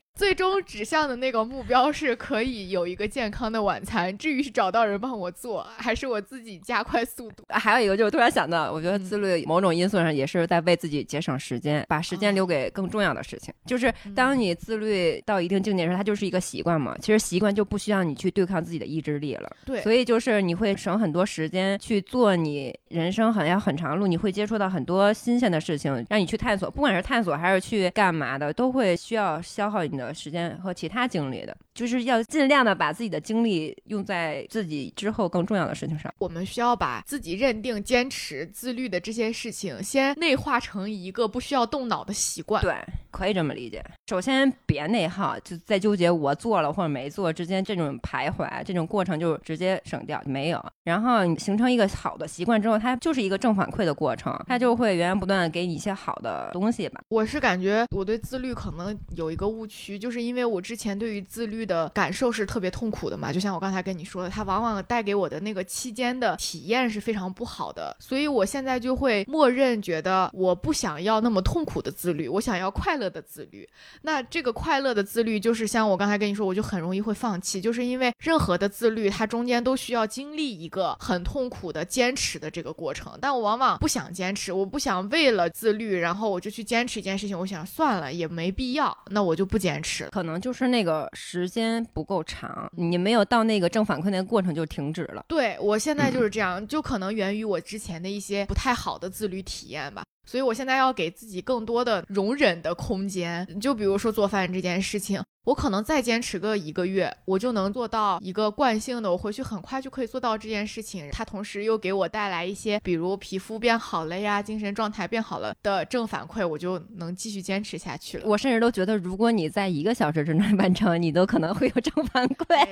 *laughs* 最终指向的那个目标是可以有一个健康的晚餐。至于是找到人帮我做，还是我自己加快速度，还有一个就是突然想到，我觉得嗯自律某种因素上也是在为自己节省时间，把时间留给更重要的事情。就是当你自律到一定境界时，它就是一个习惯嘛。其实习惯就不需要你去对抗自己的意志力了。对所以就是你会省很多时间去做你人生好像很长路，你会接触到很多新鲜的事情，让你去探索，不管是探索还是去干嘛的，都会需要消耗你的时间和其他精力的。就是要尽量的把自己的精力用在自己之后更重要的事情上。我们需要把自己认定、坚持、自律的这些事情，先内化成一个不需要动脑的习惯。对，可以这么理解。首先别内耗，就在纠结我做了或者没做之间这种徘徊，这种过程就直接省掉，没有。然后你形成一个好的习惯之后，它就是一个正反馈的过程，它就会源源不断的给你一些好的东西吧。我是感觉我对自律可能有一个误区，就是因为我之前对于自律的感受是特别痛苦的嘛，就像我刚才跟你说的，它往往带给我的那个期间的体验是非常不好的，所以我现在就会默认觉得我不想要那么痛苦的自律，我想要快乐的自律。那这个快乐的自律，就是像我刚才跟你说，我就很容易会放弃，就是因为任何的自律，它中间都需要经历一个很痛苦的坚持的这个过程。但我往往不想坚持，我不想为了自律，然后我就去坚持一件事情，我想算了，也没必要，那我就不坚持。可能就是那个时间不够长，你没有到那个正反馈那个过程就停止了。对我现在就是这样，就可能源于我之前的一些不太好的自律体验吧。所以我现在要给自己更多的容忍的空间。就比如说做饭这件事情，我可能再坚持个一个月，我就能做到一个惯性的，我回去很快就可以做到这件事情。它同时又给我带来一些，比如皮肤变好了呀，精神状态变好了的正反馈，我就能继续坚持下去了。我甚至都觉得，如果你在一个小时之内完成，你都可能会有正反馈。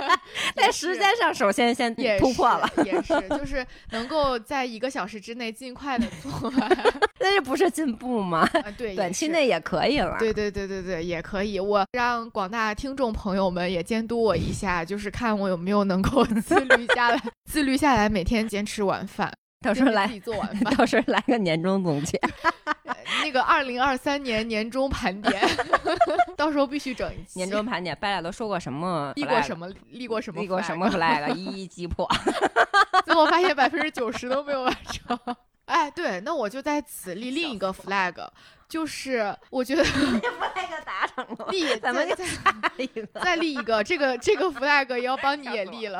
*laughs* 在时间上，首先先也突破了，是，也是，就是能够在一个小时之内尽快的做完。*laughs* 那这不是进步吗？啊，对，*laughs* 短期内也可以了。对对对对对，也可以。我让广大听众朋友们也监督我一下，就是看我有没有能够 *laughs* 自律下来，自律下来，每天坚持晚饭，到时候来就是自，己做晚饭。到时候来个年终总结。那个二零二三年年终盘点，到时候必须整一期。年终盘点，白俩都说过什么？立过什？么？立过什么？立过什么？flag？一一击破。最后发现百分之九十都没有完成。哎，对，那我就在此立另一个 flag，就是我觉得 *laughs* flag 达成了，立咱们再再下一个。*laughs* 再立一个，这个这个 flag 也要帮 *laughs* 你也立了。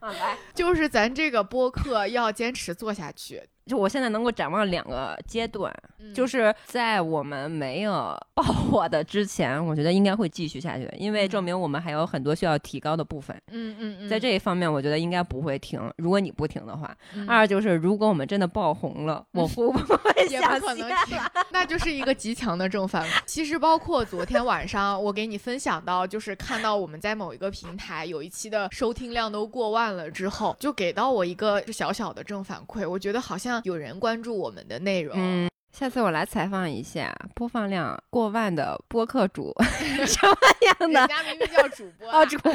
啊，来，就是咱这个播客要坚持做下去，就我现在能够展望两个阶段，嗯就是在我们没有爆火的之前，我觉得应该会继续下去，因为证明我们还有很多需要提高的部分。嗯嗯嗯，在这一方面，我觉得应该不会停。如果你不停的话，嗯二就是如果我们真的爆红了，我会 *laughs* 不会 *laughs* 也想不可能歇停，那就是一个极强的正反馈。其实包括昨天晚上我给你分享到，就是看到我们在某一个平台有一期的收听量都过万了之后，就给到我一个小小的正反馈，我觉得好像有人关注我们的内容。下次我来采访一下播放量过万的播客主 *laughs* 什么样的人家明明叫主播啊，哦主播。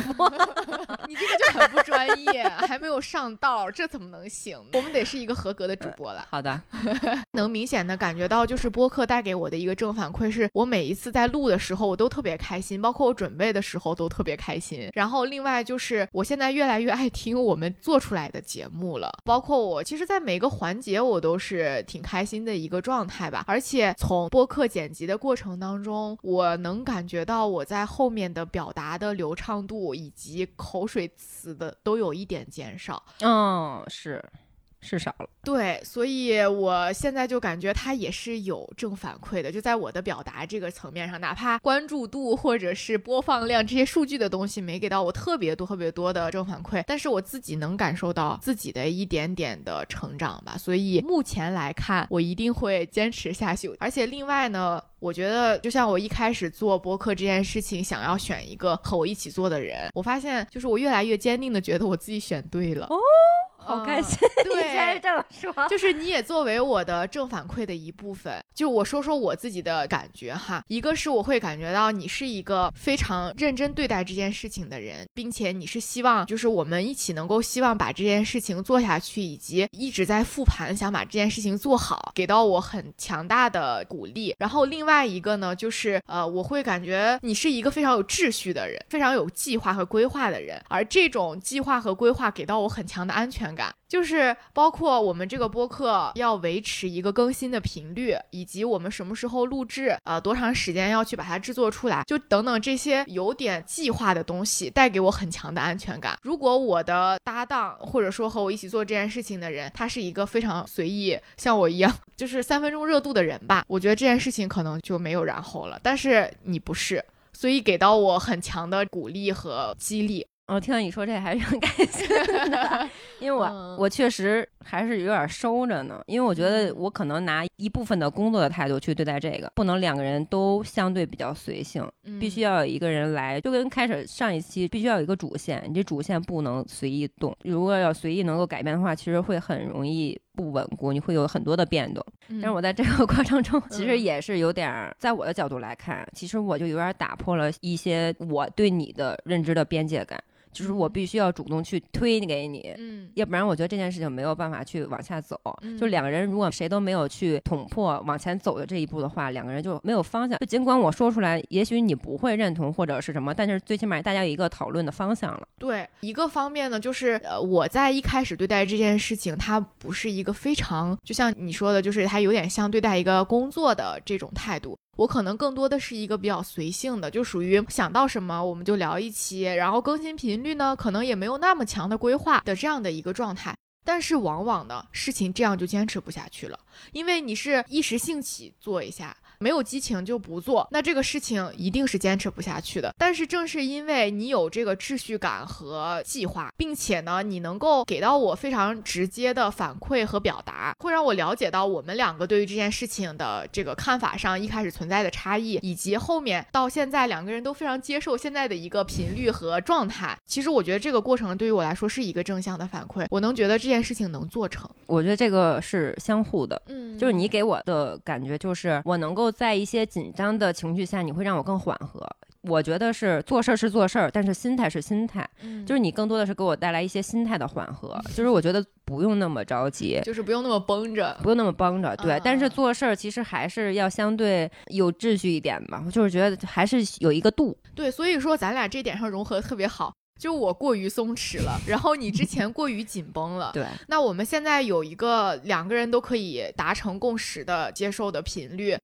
你这个就很不专业，还没有上道，这怎么能行？我们得是一个合格的主播了。好的，*laughs* 能明显的感觉到，就是播客带给我的一个正反馈，是我每一次在录的时候，我都特别开心，包括我准备的时候都特别开心。然后另外就是，我现在越来越爱听我们做出来的节目了，包括我其实，在每个环节我都是挺开心的一个状态态吧。而且从播客剪辑的过程当中，我能感觉到我在后面的表达的流畅度以及口水词的都有一点减少。嗯，是是少了。对，所以我现在就感觉它也是有正反馈的，就在我的表达这个层面上，哪怕关注度或者是播放量这些数据的东西没给到我特别多、特别多的正反馈，但是我自己能感受到自己的一点点的成长吧。所以目前来看，我一定会坚持下去。而且另外呢，我觉得就像我一开始做播客这件事情，想要选一个和我一起做的人，我发现就是我越来越坚定的觉得我自己选对了。好开心，嗯对你竟然这么说。就是你也作为我的正反馈的一部分。就我说说我自己的感觉哈，一个是我会感觉到你是一个非常认真对待这件事情的人，并且你是希望就是我们一起能够希望把这件事情做下去，以及一直在复盘想把这件事情做好，给到我很强大的鼓励。然后另外一个呢，就是呃，我会感觉你是一个非常有秩序的人，非常有计划和规划的人，而这种计划和规划给到我很强的安全感。感就是包括我们这个播客要维持一个更新的频率，以及我们什么时候录制，呃，多长时间要去把它制作出来，就等等这些有点计划的东西，带给我很强的安全感。如果我的搭档或者说和我一起做这件事情的人，他是一个非常随意，像我一样，*laughs* 就是三分钟热度的人吧，我觉得这件事情可能就没有然后了。但是你不是，所以给到我很强的鼓励和激励。我听到你说这还是很 *laughs* 开心的，因为我、嗯我确实还是有点收着呢，因为我觉得我可能拿一部分的工作的态度去对待这个，不能两个人都相对比较随性，必须要。有一个人来，就跟开始上一期必须要有一个主线，你这主线不能随意动，如果要随意能够改变的话，其实会很容易不稳固，你会有很多的变动。嗯但是我在这个过程中，其实嗯也是有点儿，在我的角度来看，其实我就有点儿打破了一些我对你的认知的边界感，就是我嗯必须要主动去推给你。嗯要不然，我觉得这件事情没有办法去往下走。嗯就两个人如果谁都没有去捅破往前走的这一步的话，两个人就没有方向。就尽管我说出来，也许你不会认同或者是什么，但是最起码大家有一个讨论的方向了。对，一个方面呢，就是呃，我在一开始对待这件事情，它不是一个非常，就像你说的，就是它有点像对待一个工作的这种态度。我可能更多的是一个比较随性的，就属于想到什么我们就聊一期，然后更新频率呢，可能也没有那么强的规划的这样的一个状态。但是往往呢，事情这样就坚持不下去了，因为你是一时兴起做一下，没有激情就不做，那这个事情一定是坚持不下去的。但是正是因为你有这个秩序感和计划，并且呢，你能够给到我非常直接的反馈和表达，会让我了解到我们两个对于这件事情的这个看法上一开始存在的差异，以及后面到现在两个人都非常接受现在的一个频率和状态。其实我觉得这个过程对于我来说是一个正向的反馈，我能觉得这件事情能做成。我觉得这个是相互的。嗯就是你给我的感觉，就是我能够在一些紧张的情绪下，你会让我更缓和。我觉得是做事儿是做事儿，但是心态是心态，嗯就是你更多的是给我带来一些心态的缓和。就是我觉得不用那么着急，就是不用那么绷着。不用那么绷着，对。嗯但是做事儿其实还是要相对有秩序一点吧，我就是觉得还是有一个度。对，所以说咱俩这点上融合特别好。就我过于松弛了，然后你之前过于紧绷了。*laughs* 对，那我们现在有一个两个人都可以达成共识的接受的频率，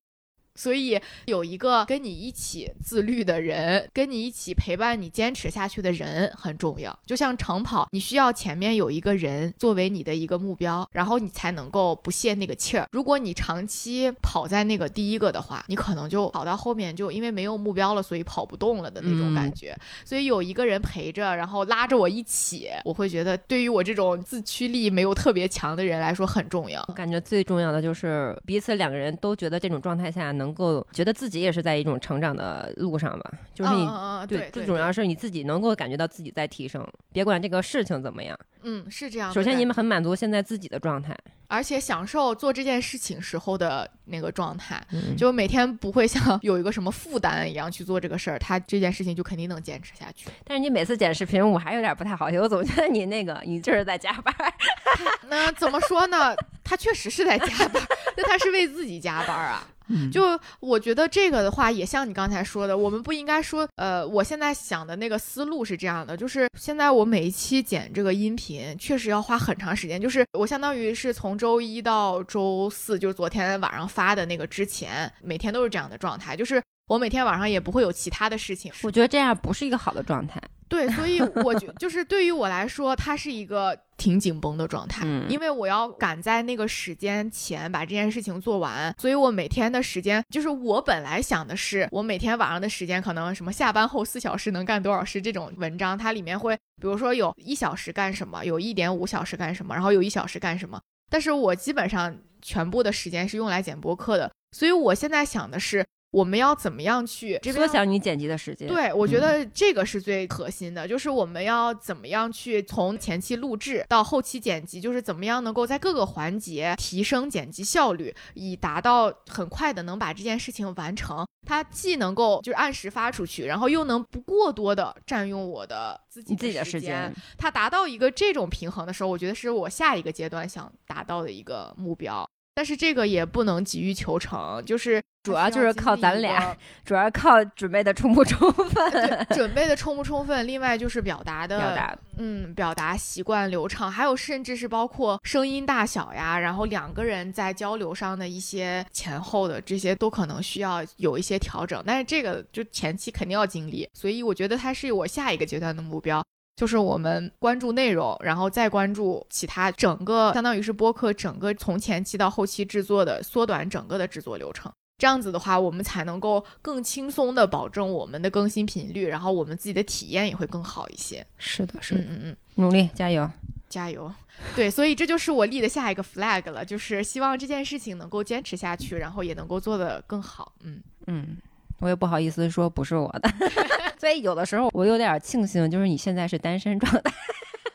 所以有一个跟你一起自律的人，跟你一起陪伴你坚持下去的人很重要。就像长跑，你需要前面有一个人作为你的一个目标，然后你才能够不泄那个气儿。如果你长期跑在那个第一个的话，你可能就跑到后面就因为没有目标了，所以跑不动了的那种感觉。所以有一个人陪着，然后拉着我一起，我会觉得对于我这种自驱力没有特别强的人来说很重要我。感觉最重要的就是彼此两个人都觉得这种状态下能够觉得自己也是在一种成长的路上吧，就是你。对，最重要是你自己能够感觉到自己在提升，别管这个事情怎么样。嗯是这样。首先，你们很满足现在自己的状态，而且享受做这件事情时候的那个状态，嗯就每天不会像有一个什么负担一样去做这个事儿，他这件事情就肯定能坚持下去。但是你每次剪视频，我还有点不太好意思，我总觉得你那个 *laughs* 你就是在加班。*laughs* 那怎么说呢？他确实是在加班，*laughs* 那他是为自己加班啊。就我觉得这个的话，也像你刚才说的，我们不应该说，呃，我现在想的那个思路是这样的，就是现在我每一期剪这个音频，确实要花很长时间，就是我相当于是从周一到周四，就是昨天晚上发的那个之前，每天都是这样的状态，就是我每天晚上也不会有其他的事情，我觉得这样不是一个好的状态。对，所以我觉就是对于我来说，它是一个挺紧绷的状态，嗯因为我要赶在那个时间前把这件事情做完，所以我每天的时间，就是我本来想的是，我每天晚上的时间可能什么下班后四小时能干多少事这种文章，它里面会比如说有一小时干什么，有一点五小时干什么，然后有一小时干什么，但是我基本上全部的时间是用来剪播客的，所以我现在想的是。我们要怎么样去缩小你剪辑的时间。对，我觉嗯得这个是最核心的，就是我们要怎么样去从前期录制到后期剪辑，就是怎么样能够在各个环节提升剪辑效率，以达到很快的能把这件事情完成。它既能够就是按时发出去，然后又能不过多的占用我的自己自己的时时间，它达到一个这种平衡的时候，我觉得是我下一个阶段想达到的一个目标。但是这个也不能急于求成，就是主要就是靠咱俩主要靠准备的充不充分，*laughs* 准备的充不充分，另外就是表达的表达嗯，表达习惯流畅，还有甚至是包括声音大小呀，然后两个人在交流上的一些前后的这些都可能需要有一些调整，但是这个就前期肯定要经历，所以我觉得它是我下一个阶段的目标。就是我们关注内容，然后再关注其他，整个相当于是播客整个从前期到后期制作的缩短整个的制作流程。这样子的话，我们才能够更轻松的保证我们的更新频率，然后我们自己的体验也会更好一些。是的，是嗯嗯嗯，努力加油。加油！对，所以这就是我立的下一个 flag 了，就是希望这件事情能够坚持下去，然后也能够做得更好。嗯，嗯，我也不好意思说不是我的，*laughs* 所以有的时候我有点庆幸，就是你现在是单身状态。*laughs*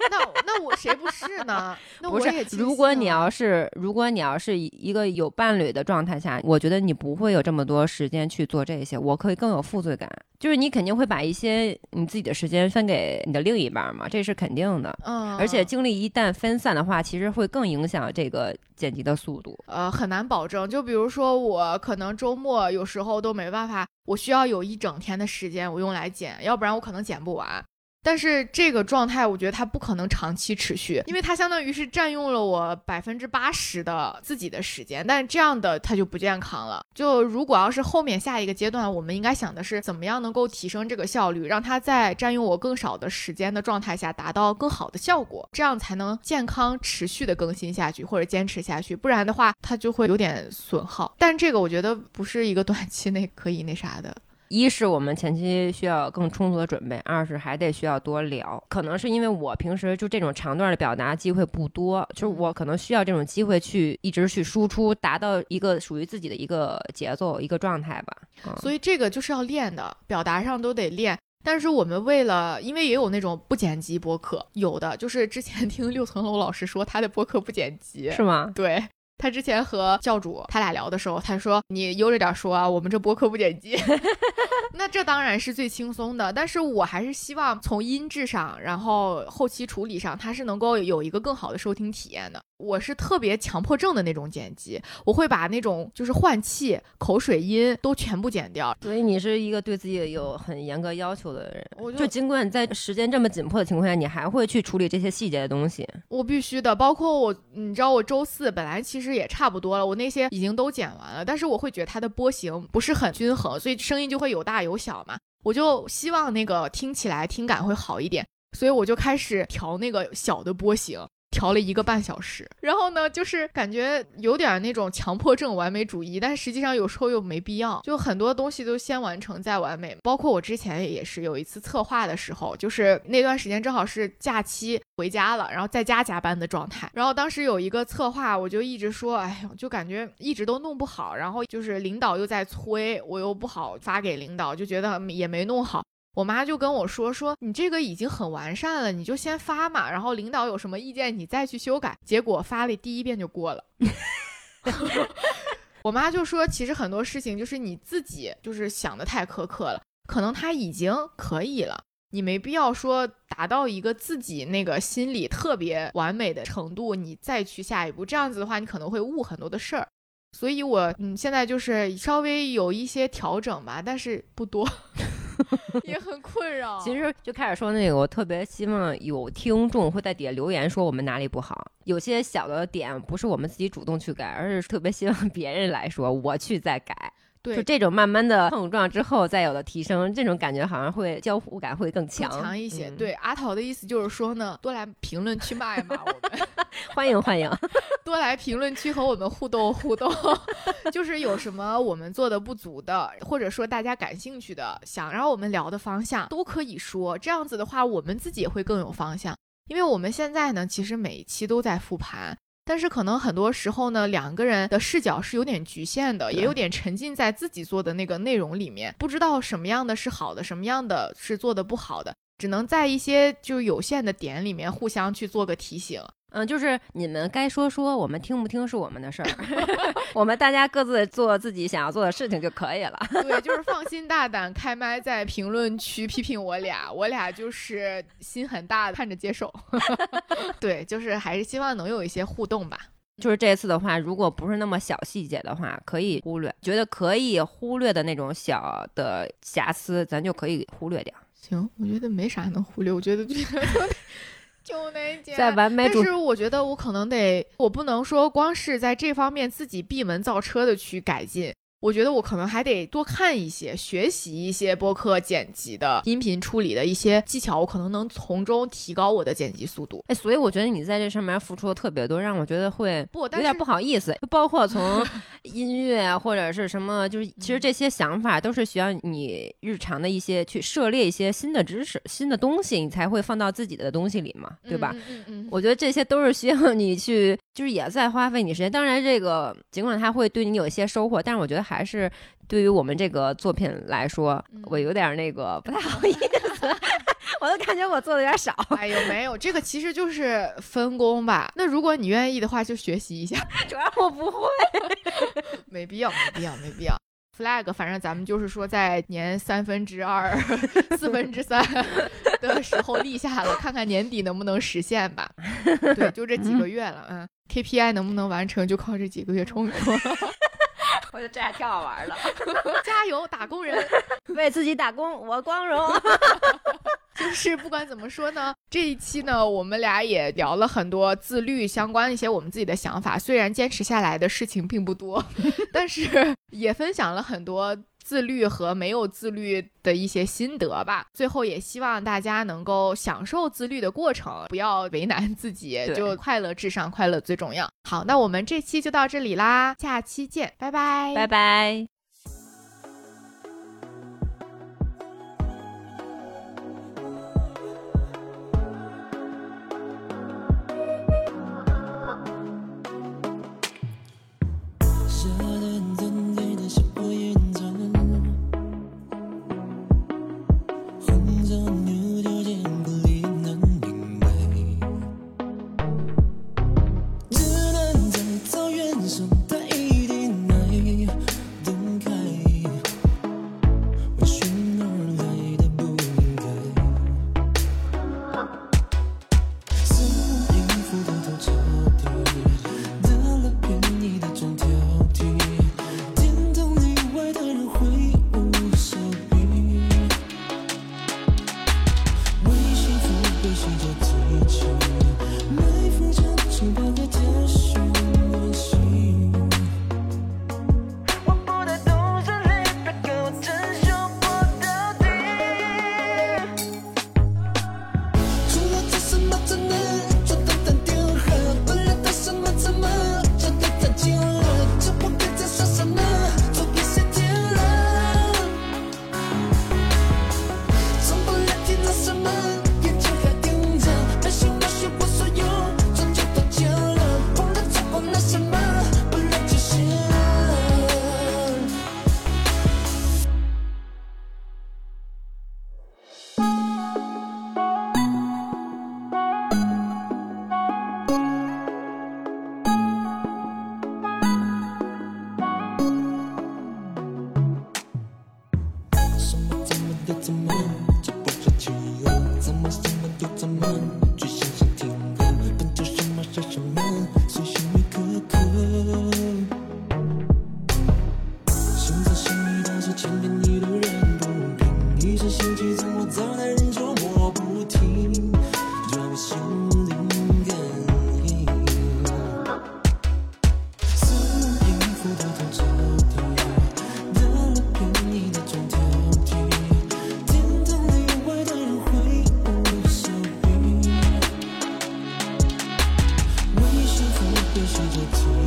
那那我谁不是呢？那不是，我也庆如果你要是如果你要是一个有伴侣的状态下，我觉得你不会有这么多时间去做这些，我可以更有负罪感。就是你肯定会把一些你自己的时间分给你的另一半嘛，这是肯定的。嗯，而且精力一旦分散的话，其实会更影响这个剪辑的速度。呃很难保证。就比如说我可能周末有时候都没办法，我需要有一整天的时间我用来剪，要不然我可能剪不完。但是这个状态，我觉得它不可能长期持续，因为它相当于是占用了我百分之八十的自己的时间，但这样的它就不健康了。就如果要是后面下一个阶段，我们应该想的是怎么样能够提升这个效率，让它在占用我更少的时间的状态下达到更好的效果，这样才能健康持续的更新下去或者坚持下去，不然的话它就会有点损耗。但这个我觉得不是一个 *laughs* 短期内可以那啥的。一是我们前期需要更充足的准备，二是还得需要多聊。可能是因为我平时就这种长段的表达机会不多，就是我可能需要这种机会去一直去输出，达到一个属于自己的一个节奏、一个状态吧。嗯、所以这个就是要练的，表达上都得练。但是我们为了，因为也有那种不剪辑播客，有的就是之前听六层楼老师说他的播客不剪辑，是吗？对。他之前和教主他俩聊的时候，他说：“你悠着点说啊，我们这播客不剪辑。*laughs* ”那这当然是最轻松的，但是我还是希望从音质上，然后后期处理上，它是能够有一个更好的收听体验的。我是特别强迫症的那种剪辑，我会把那种就是换气、口水音都全部剪掉。所以你是一个对自己有很严格要求的人，我就就尽管在时间这么紧迫的情况下，你还会去处理这些细节的东西。我必须的，包括我，你知道我周四本来其实也差不多了，我那些已经都剪完了，但是我会觉得它的波形不是很均衡，所以声音就会有大有小嘛。我就希望那个听起来听感会好一点，所以我就开始调那个小的波形。调了一个半小时，然后呢，就是感觉有点那种强迫症完美主义，但实际上有时候又没必要，就很多东西都先完成再完美。包括我之前也是有一次策划的时候，就是那段时间正好是假期回家了，然后在家加班的状态。然后当时有一个策划，我就一直说，哎呦，就感觉一直都弄不好，然后就是领导又在催，我又不好发给领导，就觉得也没弄好。我妈就跟我说说你这个已经很完善了，你就先发嘛，然后领导有什么意见你再去修改。结果发了第一遍就过了。*laughs* 我妈就说，其实很多事情就是你自己就是想的太苛刻了，可能他已经可以了，你没必要说达到一个自己那个心里特别完美的程度，你再去下一步，这样子的话你可能会误很多的事儿。所以我嗯现在就是稍微有一些调整吧，但是不多。*laughs* 也很困扰。其实就开始说那个，我特别希望有听众会在底下留言说我们哪里不好。有些小的点不是我们自己主动去改，而是特别希望别人来说，我去再改。对，就这种慢慢的碰撞之后再有的提升，这种感觉好像会交互感会更强，更强一些。嗯、对，阿桃的意思就是说呢，多来评论区骂一骂我们，欢 *laughs* 迎欢迎，*laughs* 多来评论区和我们互动互动，*laughs* 就是有什么我们做的不足的，或者说大家感兴趣的，想让我们聊的方向都可以说。这样子的话，我们自己也会更有方向。因为我们现在呢，其实每一期都在复盘。但是可能很多时候呢，两个人的视角是有点局限的，也有点沉浸在自己做的那个内容里面，不知道什么样的是好的，什么样的是做的不好的，只能在一些就有限的点里面互相去做个提醒。嗯，就是你们该说说，我们听不听是我们的事儿，*laughs* 我们大家各自做自己想要做的事情就可以了。*laughs* 对，就是放心大胆开麦，在评论区批评我俩，我俩就是心很大，看着接受。*laughs* 对，就是还是希望能有一些互动吧。就是这次的话，如果不是那么小细节的话，可以忽略；觉得可以忽略的那种小的瑕疵，咱就可以忽略掉。行，我觉得没啥能忽略，我觉得就就那家。在完美主但是我觉得我可能得，我不能说光是在这方面自己闭门造车的去改进。我觉得我可能还得多看一些，学习一些播客剪辑的音频处理的一些技巧，我可能能从中提高我的剪辑速度。哎，所以我觉得你在这上面付出的特别多，让我觉得会不，有点不好意思。就包括从 *laughs* 音乐或者是什么，就是其实这些想法都是需要你日常的一些去涉猎一些新的知识、新的东西，你才会放到自己的东西里嘛，对吧？嗯嗯嗯我觉得这些都是需要你去，就是也在花费你时间。当然，这个尽管它会对你有一些收获，但是我觉得还是对于我们这个作品来说，嗯我有点那个不太好意思，*laughs* 我都感觉我做的有点少。哎呦，没有，这个其实就是分工吧。那如果你愿意的话，就学习一下，*laughs* 主要我不会。*laughs* 没必要，没必要，没必要。flag，反正咱们就是说，在年三分之二、四分之三的时候立下了，看看年底能不能实现吧。对，就这几个月了，嗯，KPI 能不能完成，就靠这几个月冲一冲。我觉得这还挺好玩的，*laughs* 加油，打工人！*laughs* 为自己打工，我光荣。*laughs* 就是不管怎么说呢，这一期呢，我们俩也聊了很多自律相关的一些我们自己的想法。虽然坚持下来的事情并不多，*laughs* 但是也分享了很多自律和没有自律的一些心得吧。最后也希望大家能够享受自律的过程，不要为难自己，就快乐至上，快乐最重要。好，那我们这期就到这里啦，下期见，拜拜，拜拜。的世界体。